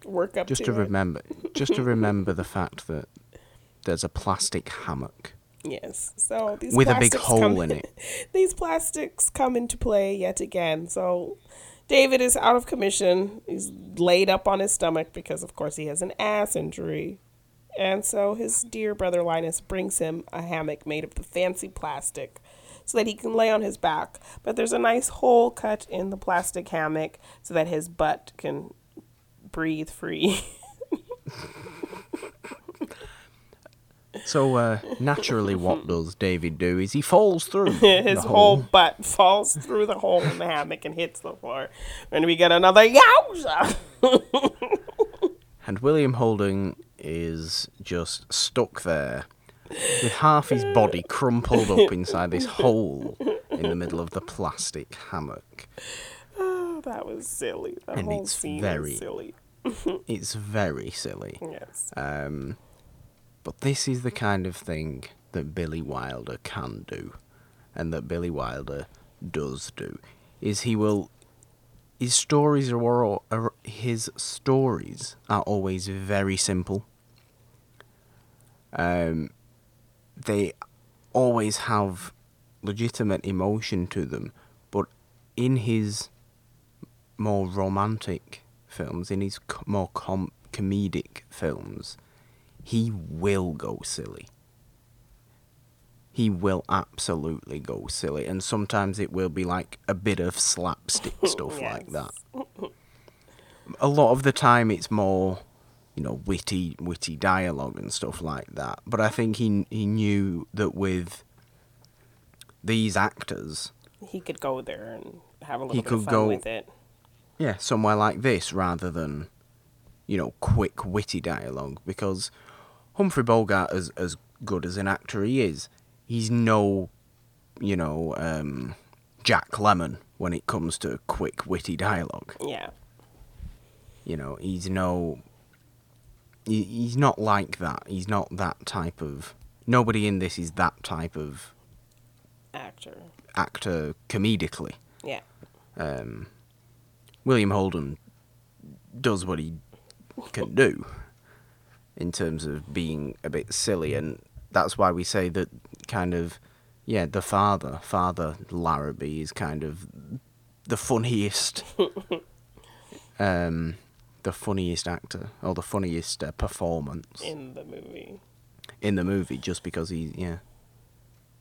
Work up just to, to remember just to remember the fact that there's a plastic hammock Yes. So these with a big hole come- in it. these plastics come into play yet again. So David is out of commission. He's laid up on his stomach because, of course, he has an ass injury. And so his dear brother Linus brings him a hammock made of the fancy plastic so that he can lay on his back. But there's a nice hole cut in the plastic hammock so that his butt can breathe free. So uh, naturally, what does David do? Is he falls through his whole hole. butt falls through the hole in the hammock and hits the floor. And we get another yowza! And William Holden is just stuck there with half his body crumpled up inside this hole in the middle of the plastic hammock. Oh, that was silly. That And whole it's scene very- silly. It's very silly. Yes. Um, but this is the kind of thing that Billy Wilder can do, and that Billy Wilder does do. Is he will his stories are, are his stories are always very simple. Um, they always have legitimate emotion to them, but in his more romantic films, in his co- more com- comedic films, he will go silly. He will absolutely go silly, and sometimes it will be like a bit of slapstick stuff like that. A lot of the time, it's more, you know, witty, witty dialogue and stuff like that. But I think he he knew that with these actors, He could go there and have a little He bit of could fun go- with it. yeah, somewhere like this rather than, you know, quick, witty dialogue. Because Humphrey Bogart, as as good as an actor he is, he's no, you know, um, Jack Lemmon when it comes to quick, witty dialogue. Yeah. You know, he's no. He, he's not like that. He's not that type of. Nobody in this is that type of Actor. actor comedically. Yeah. um, William Holden does what he can do in terms of being a bit silly, and that's why we say that kind of, yeah, the father, Father Larrabee, is kind of the funniest, um, the funniest actor or the funniest uh, performance In the movie. in the movie just because he's yeah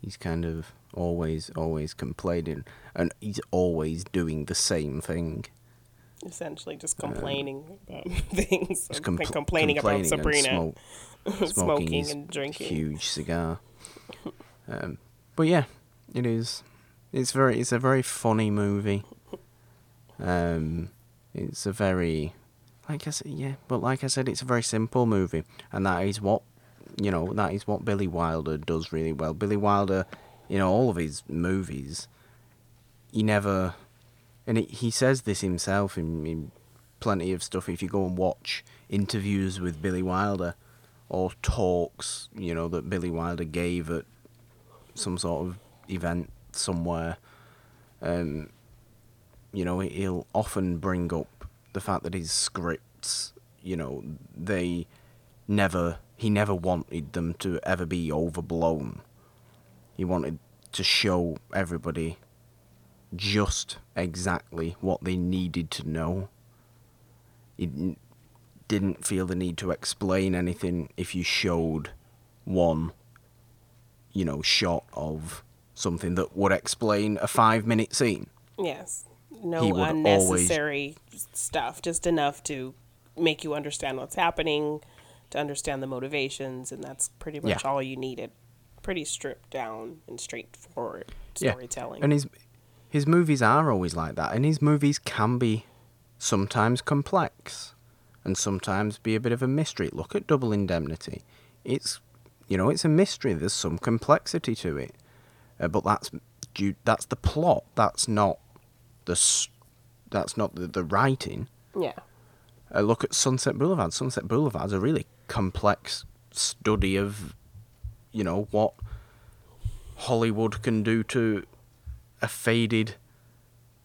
he's kind of always always complaining and he's always doing the same thing Essentially just complaining about things. Just and compl- complaining, about and Sabrina. smoke, smoking, Smoking and drinking. huge cigar um, but yeah it is it's very it's a very funny movie um, it's a very like I said yeah but like I said it's a very simple movie and that is what you know that is what Billy Wilder does really well. Billy Wilder you know, all of his movies he never and it, he says this himself in, in plenty of stuff. If you go and watch interviews with Billy Wilder or talks you know that Billy Wilder gave at some sort of event somewhere um you know he'll often bring up the fact that his scripts you know they never he never wanted them to ever be overblown. He wanted to show everybody just exactly what they needed to know. He didn't feel the need to explain anything if you showed one you know shot of something that would explain a 5 minute scene. Yes. No would always- unnecessary stuff, just enough to make you understand what's happening, to understand the motivations, and that's pretty much Yeah. all you needed. Pretty stripped down and straightforward Yeah. storytelling. And his his movies are always like that, and his movies can be sometimes complex and sometimes be a bit of a mystery. Look at Double Indemnity. It's you know it's a mystery. There's some complexity to it, uh, but that's due, that's the plot. That's not the that's not the, the writing. yeah. Uh, look at Sunset Boulevard. Sunset Boulevard's a really complex study of, you know, what Hollywood can do to a faded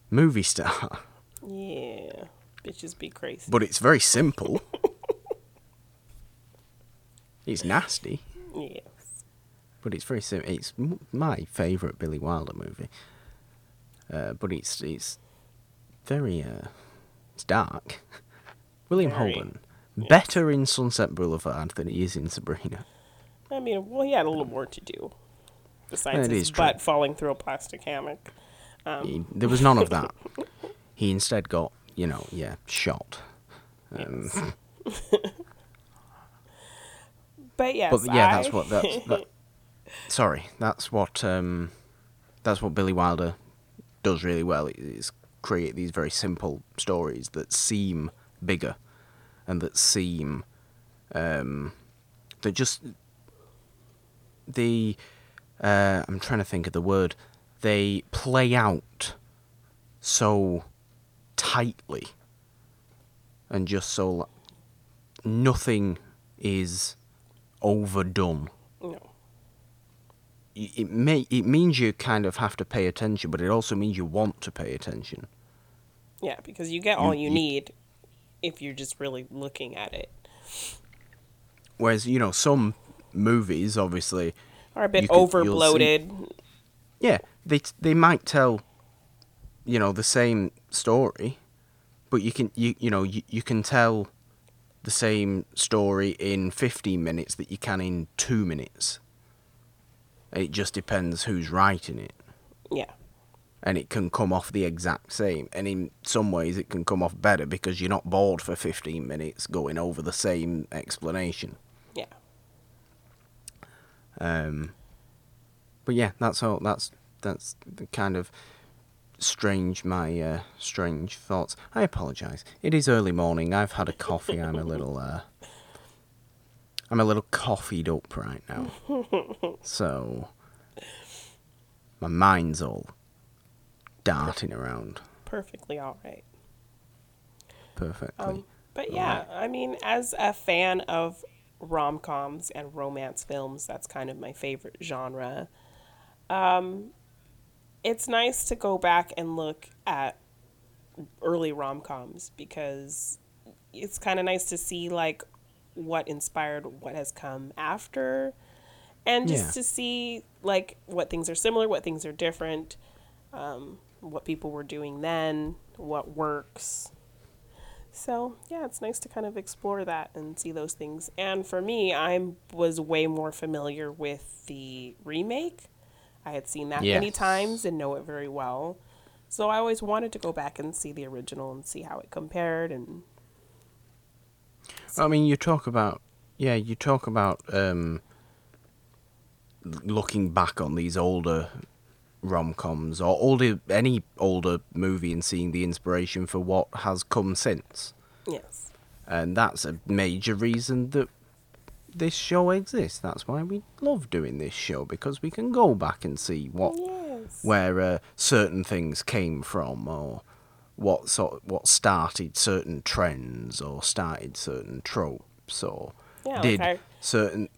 movie star. Yeah. Bitches be crazy. But it's very simple. it's nasty, Yes. but it's very simple. It's my favourite Billy Wilder movie. Uh, but it's it's very uh, it's dark. William Very. Holden better in Sunset Boulevard than he is in Sabrina. I mean, well, he had a little more to do. Besides That his is true. falling through a plastic hammock. Um, He, there was none of that. he instead got you know yeah shot. Um, But yes, but yeah, that's what that's. That, sorry, that's what um, that's what Billy Wilder does really well. Is create these very simple stories that seem bigger, and that seem um, that just the uh, I'm trying to think of the word. They play out so tightly, and just so nothing is overdone no. It may it means you kind of have to pay attention, but it also means you want to pay attention. Yeah, because you get all You- you you- need if you're just really looking at it. Whereas you know some movies, obviously, are a bit over bloated. yeah, they they might tell, you know, the same story, but you can you you know you, you can tell the same story in 15 minutes that you can in two minutes. It just depends who's writing it. Yeah. and it can come off the exact same. And in some ways, it can come off better because you're not bored for 15 minutes going over the same explanation. Yeah. Um, but yeah, that's all. That's that's the kind of strange my uh, strange thoughts. I apologise. It is early morning. I've had a coffee. I'm a little. Uh, I'm a little coffeeed up right now. so my mind's all darting around Perfectly all right. perfectly. Um, but yeah, I mean, as a fan of rom coms and romance films, that's kind of my favorite genre. Um, it's nice to go back and look at early rom coms because it's kind of nice to see like what inspired what has come after and just Yeah. to see like what things are similar, what things are different, um, what people were doing then, what works. So yeah, it's nice to kind of explore that and see those things. And for me, I was way more familiar with the remake. I had seen that many times and know it very well. So I always wanted to go back and see the original and see how it compared and I mean, you talk about yeah, you talk about um, looking back on these older rom coms or older any older movie and seeing the inspiration for what has come since, yes. and that's a major reason that this show exists. That's why we love doing this show because we can go back and see what Yes. where uh, certain things came from or what sort what started certain trends or started certain tropes or Yeah, did I- certain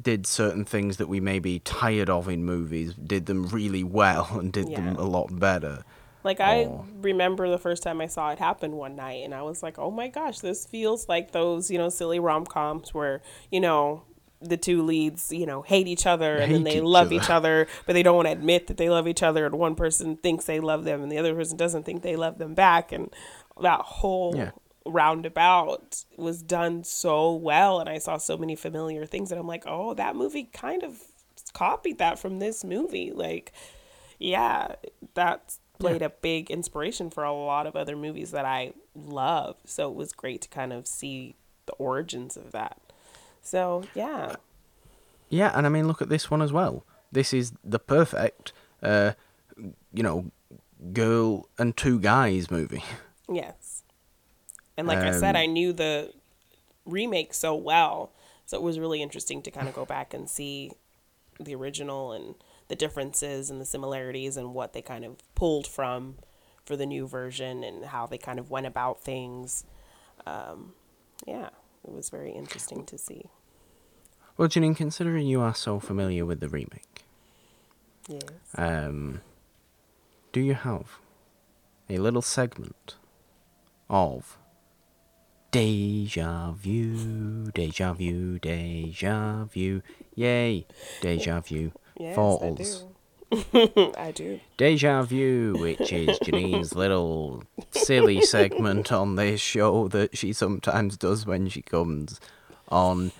did certain things that we may be tired of in movies did them really well and did them a lot better Like I remember the first time I saw it happen one night and I was like, "Oh my gosh, this feels like those, you know, silly rom-coms where, you know, the two leads, you know, hate each other and then they each love other. each other, but they don't want to admit that they love each other and one person thinks they love them and the other person doesn't think they love them back and that whole Yeah. roundabout was done so well and I saw so many familiar things and I'm like, "Oh, that movie kind of copied that from this movie." Like yeah, that played a big inspiration for a lot of other movies that I love. So it was great to kind of see the origins of that. So yeah, yeah and i mean look at this one as well this is the perfect uh you know girl and two guys movie yes. And like I said, Um, I knew the remake so well, so it was really interesting to kind of go back and see the original and the differences and the similarities and what they kind of pulled from for the new version and how they kind of went about things. Um, yeah, it was very interesting to see. well janine considering you are so familiar with the remake Yes. Um, do you have a little segment of deja vu, deja vu, deja vu, yay, deja vu, Yes, falls. I do. Deja Vu, which is Janine's little silly segment on this show that she sometimes does when she comes on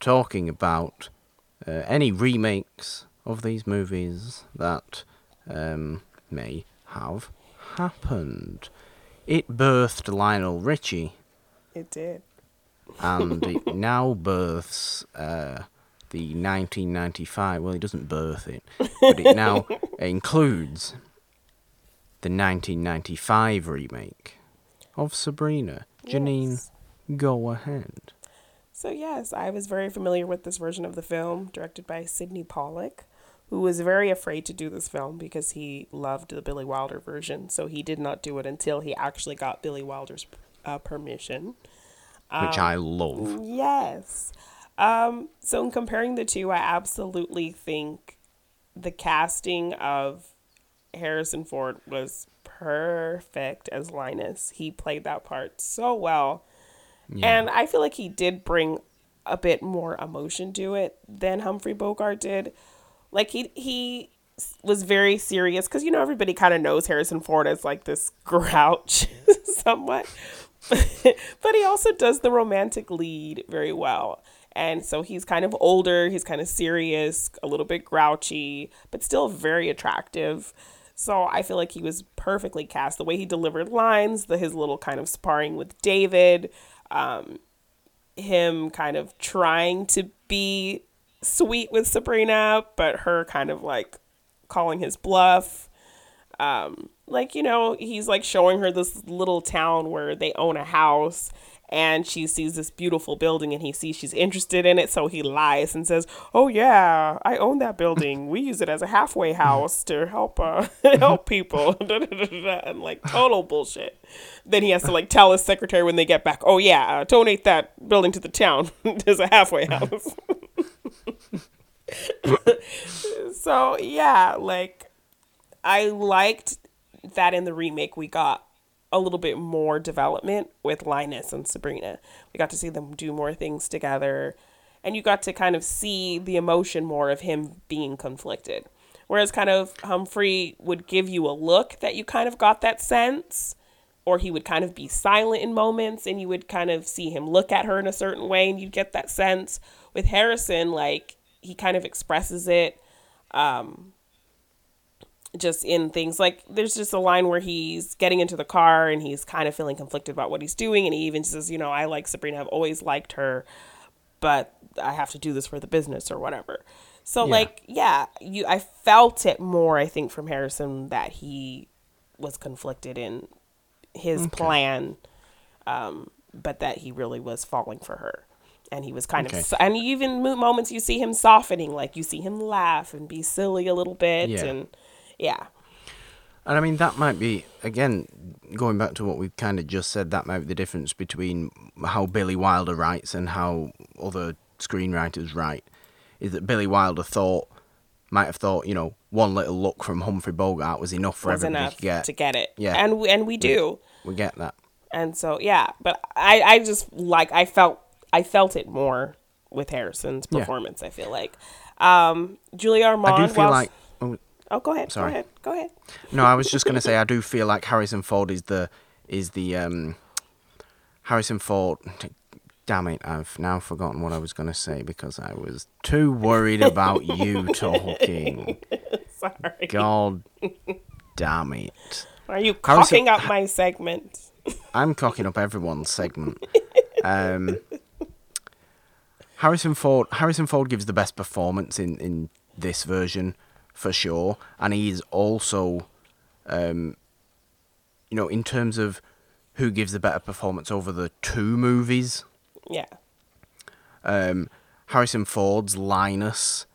talking about uh, any remakes of these movies that um, may have happened. It birthed Lionel Richie, It did. and it now births uh, the 1995. Well, it doesn't birth it, but it now includes the 1995 remake of Sabrina. Janine, Yes. go ahead. So yes, I was very familiar with this version of the film, directed by Sydney Pollack, who was very afraid to do this film because he loved the Billy Wilder version. So he did not do it until he actually got Billy Wilder's uh, permission. Which I love. Yes. Um, so in comparing the two, I absolutely think the casting of Harrison Ford was perfect as Linus. He played that part so well. And I feel like he did bring a bit more emotion to it than Humphrey Bogart did. Like he he was very serious because you know everybody kind of knows Harrison Ford as like this grouch somewhat. but he also does the romantic lead very well. And so he's kind of older, he's kind of serious, a little bit grouchy, but still very attractive. So I feel like he was perfectly cast. The way he delivered lines, the his little kind of sparring with David, um, him kind of trying to be sweet with Sabrina, but her kind of like calling his bluff. Um, like, you know, he's like showing her this little town where they own a house and she sees this beautiful building and he sees she's interested in it. So he lies and says, Oh, yeah, I own that building. We use it as a halfway house to help, uh, help people. and like total bullshit. Then he has to like tell his secretary when they get back, Oh, yeah, uh, donate that building to the town as a halfway house. so yeah, like I liked that in the remake we got a little bit more development with Linus and Sabrina. We got to see them do more things together and you got to kind of see the emotion more of him being conflicted. Whereas kind of Humphrey would give you a look that you kind of got that sense or he would kind of be silent in moments and you would kind of see him look at her in a certain way and you'd get that sense with Harrison like he kind of expresses it um just in things like there's just a line where he's getting into the car and he's kind of feeling conflicted about what he's doing and he even says you know I like Sabrina I've always liked her but I have to do this for the business or whatever so Yeah. like yeah you I felt it more I think from Harrison that he was conflicted in his plan um but that he really was falling for her and he was kind Okay. of and even moments you see him softening like you see him laugh and be silly a little bit Yeah. and yeah And I mean, that might be, again, going back to what we kind of just said, that might be the difference between how Billy Wilder writes and how other screenwriters write. Is that Billy Wilder thought, might have thought, you know, one little look from Humphrey Bogart was enough for was everybody enough to get. to get it Yeah. and we, and we do We get that. and so yeah but i i just like i felt i felt it more with harrison's Yeah. performance i feel like um Julia Ormond I do feel whilst- like. Oh, go ahead Sorry. go ahead go ahead no, I was just going to say, I do feel like Harrison Ford is the. is the um, Harrison Ford. Damn it, I've now forgotten what I was going to say because I was too worried about you talking. sorry God damn it. are you Harrison- cocking up my segment I'm cocking up everyone's segment. Um, Harrison Ford. Harrison Ford gives the best performance in, in this version for sure, and he's also, um, you know, in terms of who gives the better performance over the two movies. yeah Um, Harrison Ford's Linus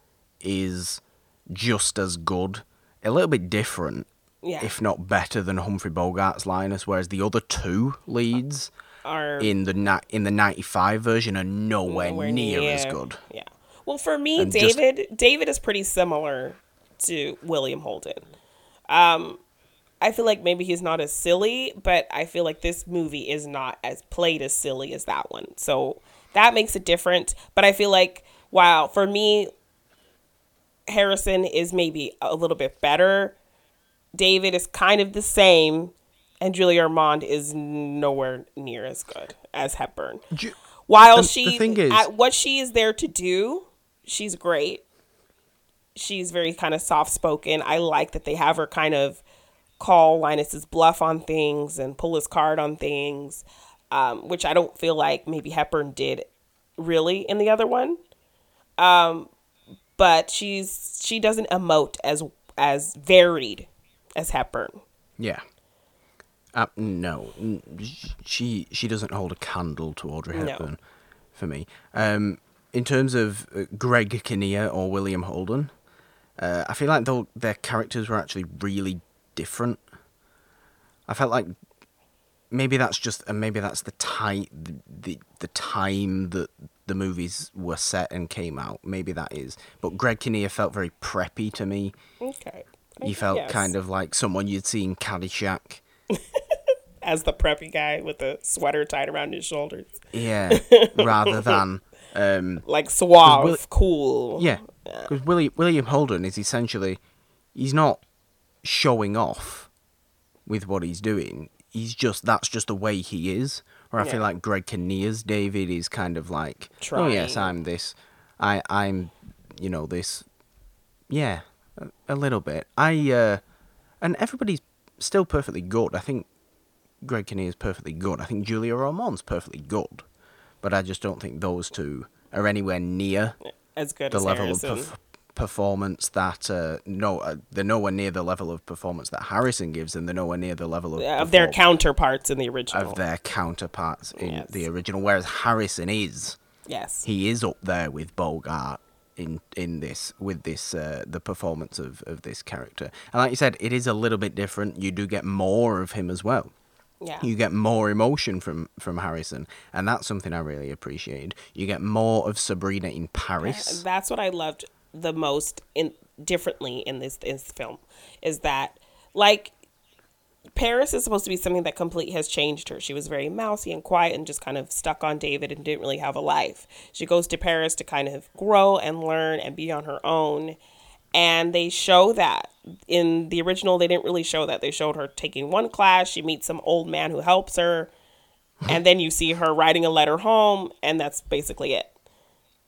is just as good, a little bit different, yeah if not better than Humphrey Bogart's Linus, whereas the other two leads are in the in the '95 version are nowhere, nowhere near, as good. Yeah. Well, for me, And just- David David is pretty similar to William Holden. Um, I feel like maybe he's not as silly, but I feel like this movie is not as played as silly as that one. So that makes it different. But I feel like, wow, for me, Harrison is maybe a little bit better. David is kind of the same, and Julia Ormond is nowhere near as good as Hepburn. Ju- While the- she, the thing is- at what she is there to do, she's great. She's very kind of soft spoken. I like that they have her kind of call Linus's bluff on things and pull his card on things, um, which I don't feel like maybe Hepburn did really in the other one. Um, but she's she doesn't emote as as varied as Hepburn. Yeah. Uh, no, she she doesn't hold a candle to Audrey No. Hepburn for me. Um, in terms of uh, Greg Kinnear or William Holden, uh, I feel like though their characters were actually really different. I felt like maybe that's just and maybe that's the time the, the the time that the movies were set and came out. Maybe that is. But Greg Kinnear felt very preppy to me. Okay. He felt Yes. kind of like someone you'd see in Caddyshack. as the preppy guy with the sweater tied around his shoulders. Yeah, rather than um, Like suave, Will- cool. yeah, because William William Holden is essentially he's not showing off with what he's doing. He's just that's just the way he is. Or I Yeah. feel like Greg Kinnear's David is kind of like, oh yes, I'm this, I I'm, you know this, yeah, a, a little bit. I uh, and everybody's still perfectly good. I think Greg Kinnear's perfectly good. I think Julia Ormond's perfectly good, but I just don't think those two are anywhere near As good the as level Harrison. of perf- performance that uh, no, uh, they're nowhere near the level of performance that Harrison gives, and they're nowhere near the level of of their counterparts in the original. of their counterparts in Yes. the original. Whereas Harrison is yes. he is up there with Bogart in in this with this uh, the performance of of this character. And like you said, it is a little bit different. You do get more of him as well. Yeah. You get more emotion from from Harrison, and that's something I really appreciated. You get more of Sabrina in Paris. That's what I loved the most in differently in this this film is that like Paris is supposed to be something that completely has changed her. She was very mousy and quiet and just kind of stuck on David and didn't really have a life. She goes to Paris to kind of grow and learn and be on her own. And they show that in the original, they didn't really show that. They showed her taking one class. She meets some old man who helps her. And then you see her writing a letter home, and that's basically it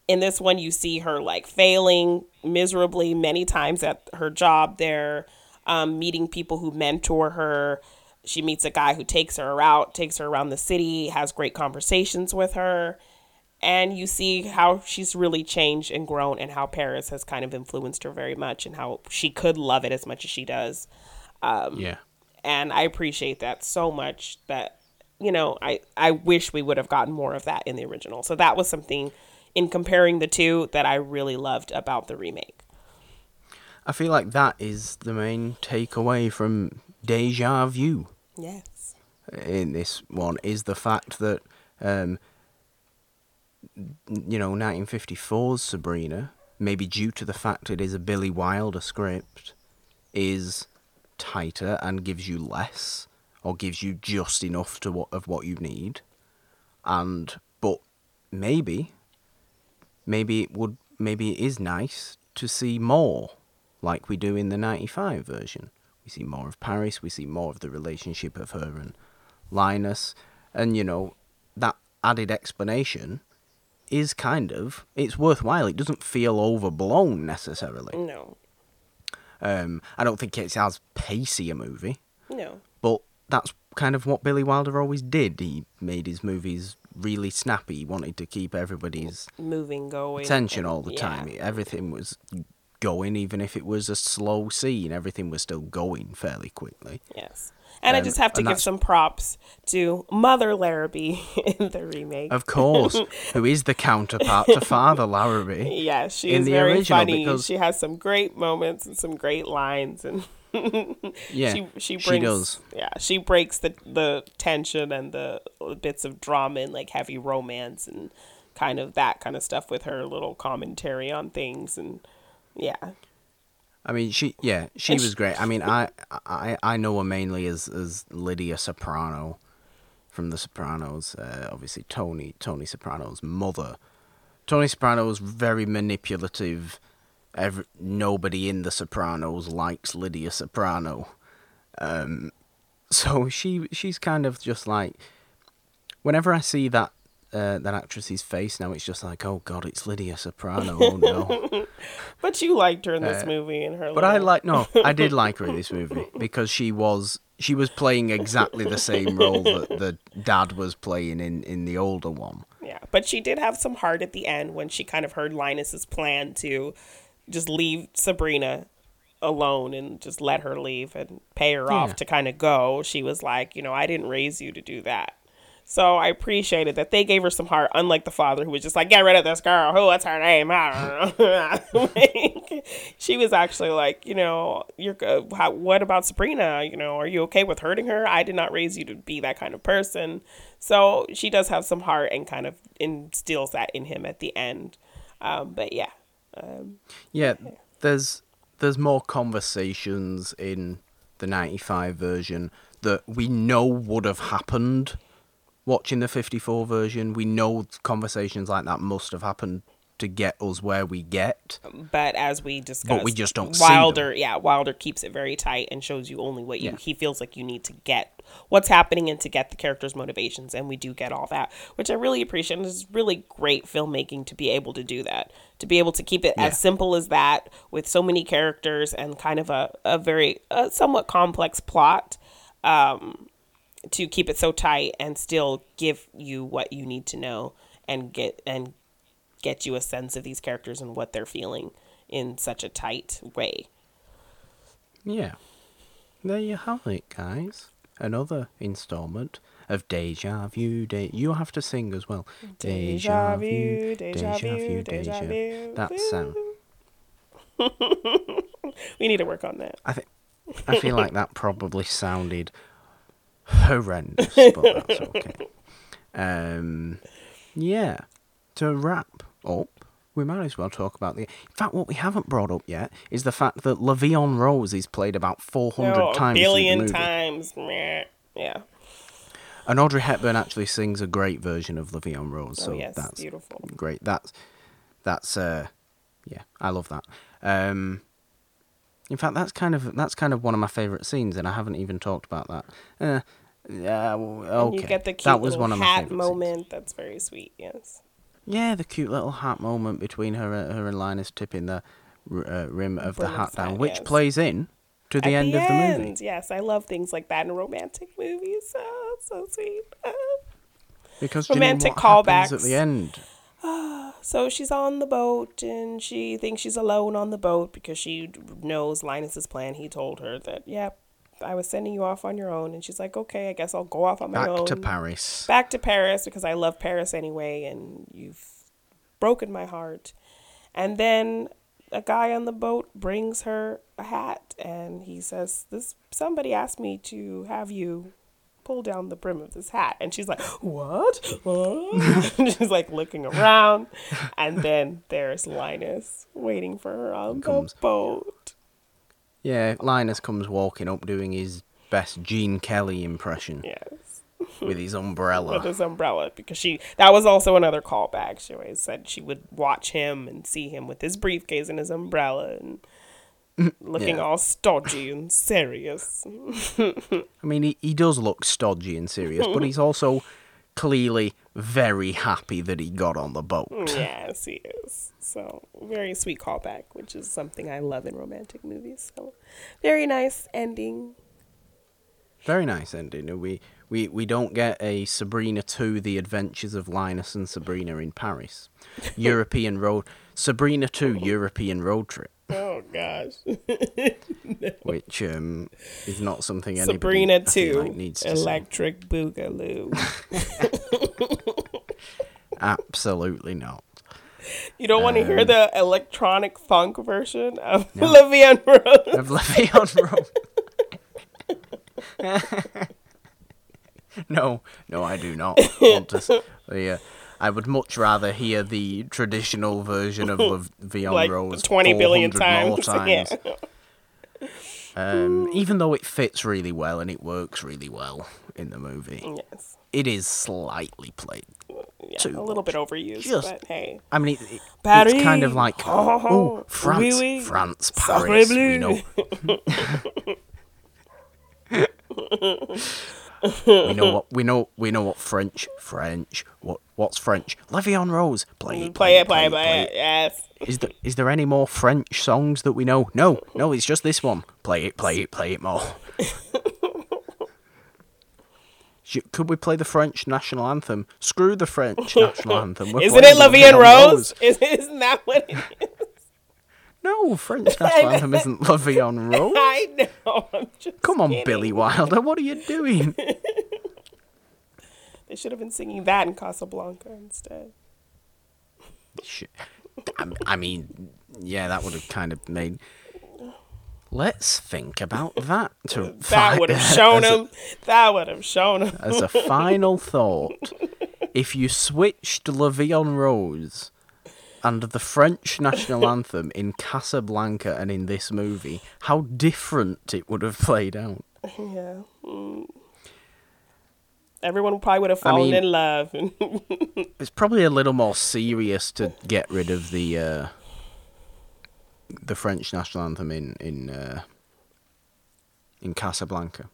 in this one you see her like failing miserably many times at her job there um, meeting people who mentor her she meets a guy who takes her out takes her around the city has great conversations with her and you see how she's really changed and grown and how paris has kind of influenced her very much and how she could love it as much as she does yeah. and I appreciate that so much that you know I I wish we would have gotten more of that in the original. So that was something in comparing the two that I really loved about the remake. I feel like that is the main takeaway from Deja Vu Yes. in this one is the fact that um, you know 1954's Sabrina, maybe due to the fact it is a Billy Wilder script, is tighter and gives you less or gives you just enough to what of what you need, and but maybe maybe it would maybe it is nice to see more like we do in the 95 version. We see more of paris we see more of the relationship of her and linus and you know that added explanation is kind of it's worthwhile it doesn't feel overblown necessarily No. um i don't think it's as pacey a movie No. but that's kind of what Billy Wilder always did. He made his movies really snappy. He wanted to keep everybody's Moving, going. attention all the yeah. time. Everything was going, even if it was a slow scene, everything was still going fairly quickly. Yes. And I Um, just have to give some props to Mother Larrabee in the remake. Of course, who is the counterpart to Father Larrabee. yeah, she is very original, funny. because- She has some great moments and some great lines and Yeah, she she she does. yeah she breaks the the tension and the bits of drama and like heavy romance and kind of that kind of stuff with her little commentary on things and yeah I mean, she yeah, she was great. I mean, I I I know her mainly as as Lydia Soprano from The Sopranos. Uh, obviously, Tony Tony Soprano's mother. Tony Soprano was very manipulative. Every, nobody in The Sopranos likes Lydia Soprano. Um, so she she's kind of just like whenever I see that uh, that actress's face now, it's just like, oh god, it's Lydia Soprano. Oh no. But you liked her in this movie and her. But I like no, I did like her in this movie because she was she was playing exactly the same role that the dad was playing in in the older one. Yeah, but she did have some heart at the end when she kind of heard Linus's plan to just leave Sabrina alone and just let her leave and pay her Yeah. off to kind of go. She was like, you know, I didn't raise you to do that. So I appreciated that they gave her some heart, unlike the father who was just like, get rid of this girl. Who? What's her name? I don't know. Like, she was actually like, you know, you're. Uh, how, what about Sabrina? You know, are you okay with hurting her? I did not raise you to be that kind of person. So she does have some heart and kind of instills that in him at the end. Um, but yeah, um, Yeah, there's there's more conversations in the 95 version that we know would have happened watching the 54 version. We know conversations like that must have happened to get us where we get. but as we discussed, we just don't. Wilder. Yeah, Wilder keeps it very tight and shows you only what you Yeah. he feels like you need to get what's happening and to get the characters' motivations, and we do get all that, which I really appreciate. And it's really great filmmaking to be able to do that, to be able to keep it Yeah. as simple as that with so many characters and kind of a a very uh, somewhat complex plot. Um, to keep it so tight and still give you what you need to know and get and get you a sense of these characters and what they're feeling in such a tight way. Yeah. There you have it, guys. Another installment of Deja Vu. De- you have to sing as well. Deja vu, deja vu, deja vu. That's um. We need to work on that. I think I feel like that probably sounded horrendous, but that's okay. Um, yeah. To wrap up, we might as well talk about the. In fact, what we haven't brought up yet is the fact that La Vie en Rose is played about four hundred a times through the billion movie. times. Meh. Yeah. And Audrey Hepburn actually sings a great version of La Vie en Rose, so oh yes, that's beautiful. great. That's that's uh, yeah, I love that. Um, in fact, that's kind of that's kind of one of my favourite scenes, and I haven't even talked about that. Uh, yeah, w- okay. And you get the cute that was one of my hat favourite scenes. That's very sweet. Yes. Yeah, the cute little hat moment between her uh, her and Linus tipping the uh, rim of the hat down, which yes. plays in to the At end the of the movie. end, Yes, I love things like that in romantic movies. Oh, so sweet. Because Romantic what happens at the end? So she's on the boat and she thinks she's alone on the boat because she knows Linus's plan. He told her that, yep, I was sending you off on your own. And she's like, okay, I guess I'll go off on my Back own. to Paris. Back to Paris because I love Paris anyway and you've broken my heart. And then a guy on the boat brings her a hat and he says, this somebody asked me to have you pull down the brim of this hat. And she's like, What? What? she's like looking around. And then there's Linus waiting for her on Comes. the boat. Yeah, Linus comes walking up doing his best Gene Kelly impression Yes. with his umbrella. With his umbrella. Because she that was also another callback. She always said she would watch him and see him with his briefcase and his umbrella and looking Yeah. all stodgy and serious. I mean, he, he does look stodgy and serious, but he's also clearly very happy that he got on the boat. Mm, yes, he is. So very sweet callback, which is something I love in romantic movies. So very nice ending. Very nice ending. We, we, we don't get a Sabrina 2 The Adventures of Linus and Sabrina in Paris. European road. Sabrina 2 European Road Trip, Oh gosh. which um, is not something anybody Sabrina feel 2 like needs to see. Electric Boogaloo. Absolutely not. You don't want to hear Um, the electronic funk version of La Vie en Rose. Of La Vie en Road. no, no, I do not want to. uh, I would much rather hear the traditional version of La Vie en Like Rose 20 billion 400 more times. Yeah. Um, even though it fits really well and it works really well in the movie, Yes. it is slightly played. Yeah, a little bit overused, Just- but hey. I mean, it, it, it's kind of like Oh, oh, France, oui, oui. France, Paris. We know. we know what we know. We know what French, French. What what's French? La Vie en Rose. Play it. Play it, play it, play it. Yes. Is there is there any more French songs that we know? No, no, it's just this one. Play it, play it, play it more. Could we play the French national anthem? Screw the French national anthem. We're Isn't it La Vie en Rose? Is, isn't that what it is? No, French national anthem isn't La Vie en Rose. I know. I'm just Come on, kidding. Billy Wilder, what are you doing? They should have been singing that in Casablanca instead. I, mean, yeah, that would have kind of made. Let's think about that. To That would have shown as a- him. That would have shown him. as a final thought, if you switched La Vie en Rose and the French national anthem in Casablanca and in this movie, how different it would have played out. Yeah. Mm. Everyone probably would have I fallen mean- in love. It's probably a little more serious to get rid of the uh, the French national anthem in in uh, in Casablanca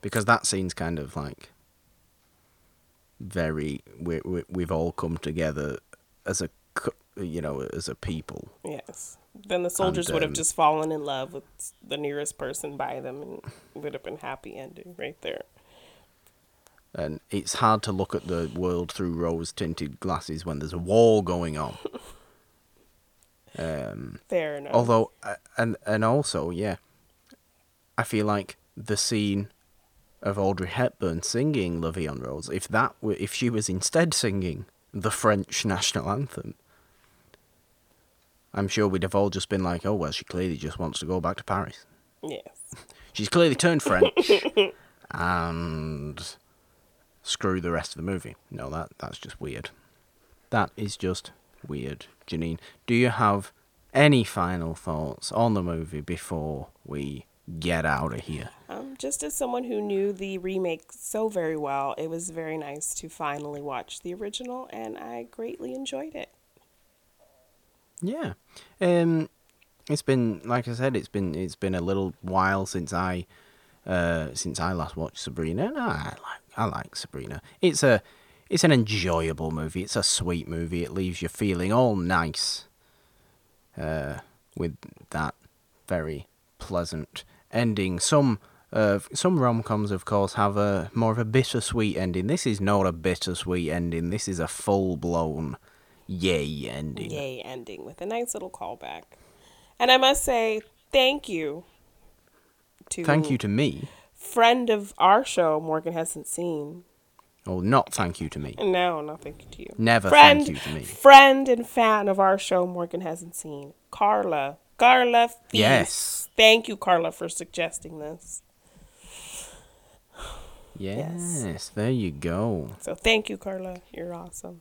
because that scene's kind of like very we, we we've all come together as a you know as a people yes. Then the soldiers would have um, just fallen in love with the nearest person by them and it would have been happy ending right there. And it's hard to look at the world through rose tinted glasses when there's a war going on um Fair enough. Although, uh, and and also, yeah, I feel like the scene of Audrey Hepburn singing "La Vie en Rose," if that were, if she was instead singing the French national anthem, I'm sure we'd have all just been like, "Oh well, she clearly just wants to go back to Paris. yes. She's clearly turned French, and screw the rest of the movie." No, that that's just weird. That is just weird. Janine, do you have any final thoughts on the movie before we get out of here? Um, just as someone who knew the remake so very well, it was very nice to finally watch the original, and I greatly enjoyed it. Yeah. Um it's been like I said, it's been it's been a little while since I uh since I last watched Sabrina. And I like I like Sabrina. It's a it's an enjoyable movie. It's a sweet movie. It leaves you feeling all nice. Uh with that very pleasant ending. Some uh, some rom coms, of course, have a more of a bittersweet ending. This is not a bittersweet ending. This is a full blown yay ending. Yay ending with a nice little callback. And I must say, thank you to Thank you to me. Friend of our show Morgan hasn't seen. Oh, not thank you to me. No, no, thank you to you. Never friend, thank you to me. Friend and fan of our show Morgan hasn't seen. Carla. Carla Feast. Yes. Thank you, Carla, for suggesting this. Yes, there you go. So thank you, Carla. You're awesome.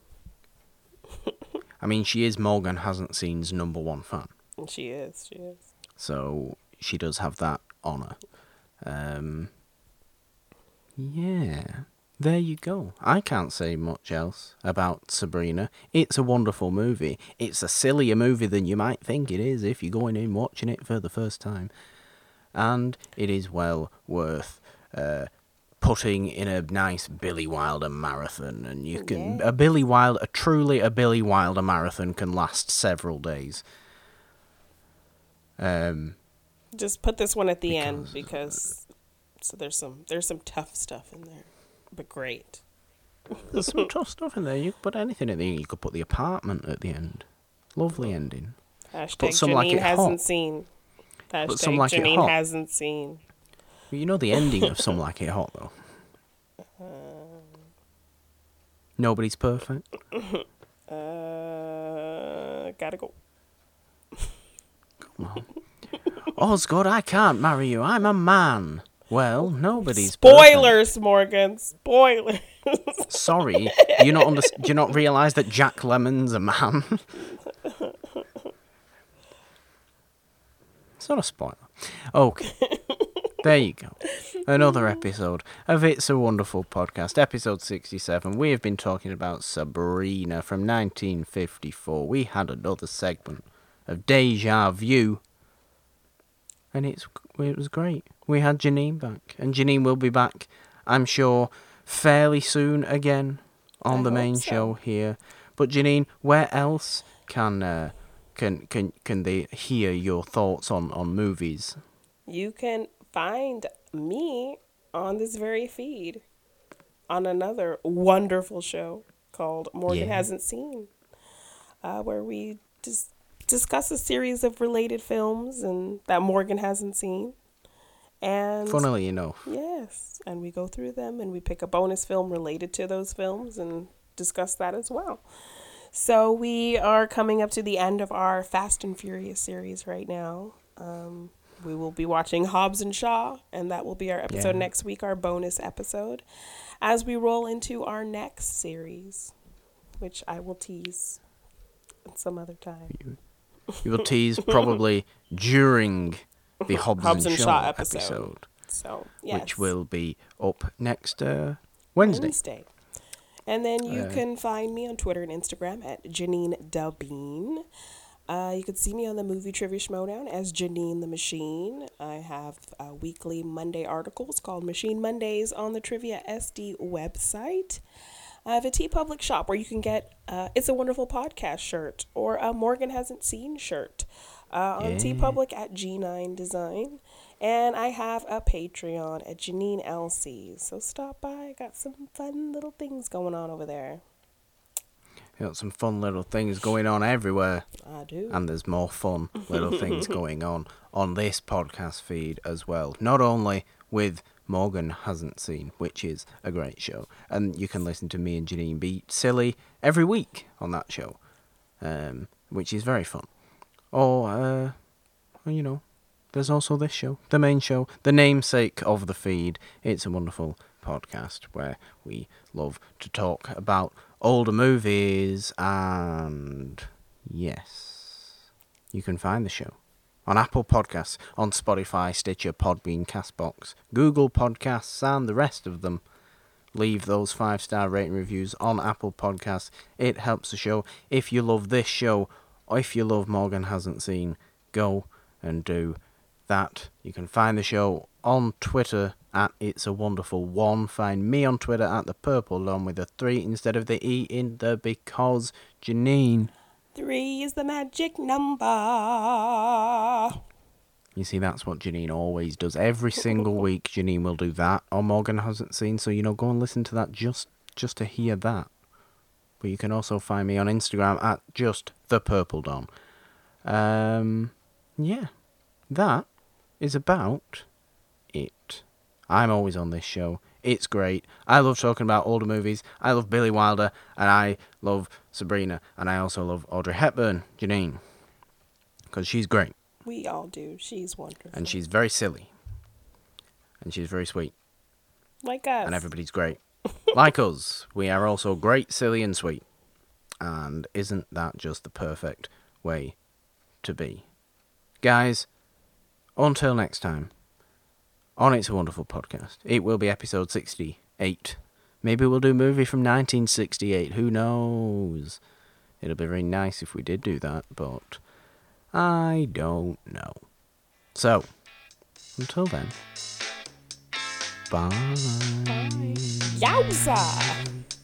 I mean, she is Morgan Hasn't Seen's number one fan, she is. She is. so she does have that honour. Um, yeah, there you go. I can't say much else about Sabrina. It's a wonderful movie. It's a sillier movie than you might think it is if you're going in watching it for the first time. And it is well worth uh, putting in a nice Billy Wilder marathon. And you can. Yeah. A Billy Wilder, a truly a Billy Wilder marathon can last several days. Um, Just put this one at the end Because- because so there's some there's some tough stuff in there, but great. There's some tough stuff in there. You could put anything at the end. You could put the apartment at the end. Lovely ending. Hashtag some Janine like it hasn't hot. seen. Hashtag some like it Janine hot. hasn't seen. You know the ending of Some Like It Hot, though. Nobody's perfect. Uh, gotta go. Come on. Osgood, I can't marry you. I'm a man. Well, nobody's Spoilers, Morgan. Spoilers. Sorry, do you not under- do you not realise that Jack Lemmon's a man? it's not a spoiler. Okay. there you go. Another episode of It's a Wonderful Podcast, episode 67. We have been talking about Sabrina from 1954. We had another segment of Deja Vu, and it's it was great. We had Janine back, and Janine will be back, I'm sure, fairly soon again on I the main so. show here. But Janine, where else can uh, can can can they hear your thoughts on on movies? You can find me on this very feed on another wonderful show called Morgan Yeah. Hasn't Seen, uh, where we just discuss a series of related films and that Morgan hasn't seen. And Funnily enough, yes, and we go through them and we pick a bonus film related to those films and discuss that as well. So we are coming up to the end of our Fast and Furious series right now. Um, we will be watching Hobbs and Shaw, and that will be our episode Yeah. next week, our bonus episode, as we roll into our next series, which I will tease at some other time. You will tease probably during the Hobbs, Hobbs and, and Shaw, Shaw episode, episode. So yes, which will be up next uh, Wednesday. Wednesday. And then you Uh, can find me on Twitter and Instagram at Janine Dubeen. Uh, you can see me on the Movie Trivia Schmoedown as Janine the Machine. I have uh, weekly Monday articles called Machine Mondays on the Trivia SD website. I have a TeePublic shop where you can get uh, It's a Wonderful Podcast shirt or a Morgan Hasn't Seen shirt uh, on T Yeah. Public at G9 Design. And I have a Patreon at Janine LC. So stop by. I got some fun little things going on over there. Got some fun little things going on everywhere, I do. and there's more fun little things going on on this podcast feed as well. Not only with Morgan hasn't seen, which is a great show, and you can listen to me and Janine be silly every week on that show, um, which is very fun. Or, uh, you know, there's also this show, the main show, the namesake of the feed. It's a wonderful podcast where we love to talk about older movies and yes, you can find the show on Apple Podcasts, on Spotify, Stitcher, Podbean, Castbox, Google Podcasts, and the rest of them. Leave those five star rating reviews on Apple Podcasts. It helps the show. If you love this show, or if you love Morgan Hasn't Seen, go and do that. You can find the show on Twitter at It's a Wonderful One. Find me on Twitter at the Purple Lawn with a three instead of the E in the because Janine. Three is the magic number. You see, that's what Janine always does. Every single week, Janine will do that, or Morgan hasn't seen. So you know, go and listen to that just just to hear that. But you can also find me on Instagram at just the Purple Dawn. Um, yeah, that is about it. I'm always on this show. It's great. I love talking about older movies. I love Billy Wilder, and I love Sabrina, and I also love Audrey Hepburn, Janine, because she's great. We all do. She's wonderful. and she's very silly, and she's very sweet, like us. and everybody's great. like us, we are also great, silly, and sweet. And isn't that just the perfect way to be? Guys, until next time, on It's a Wonderful Podcast, it will be episode 68. Maybe we'll do a movie from 1968, who knows? It'll be very nice if we did do that, but I don't know. So, until then, bye. Yowza!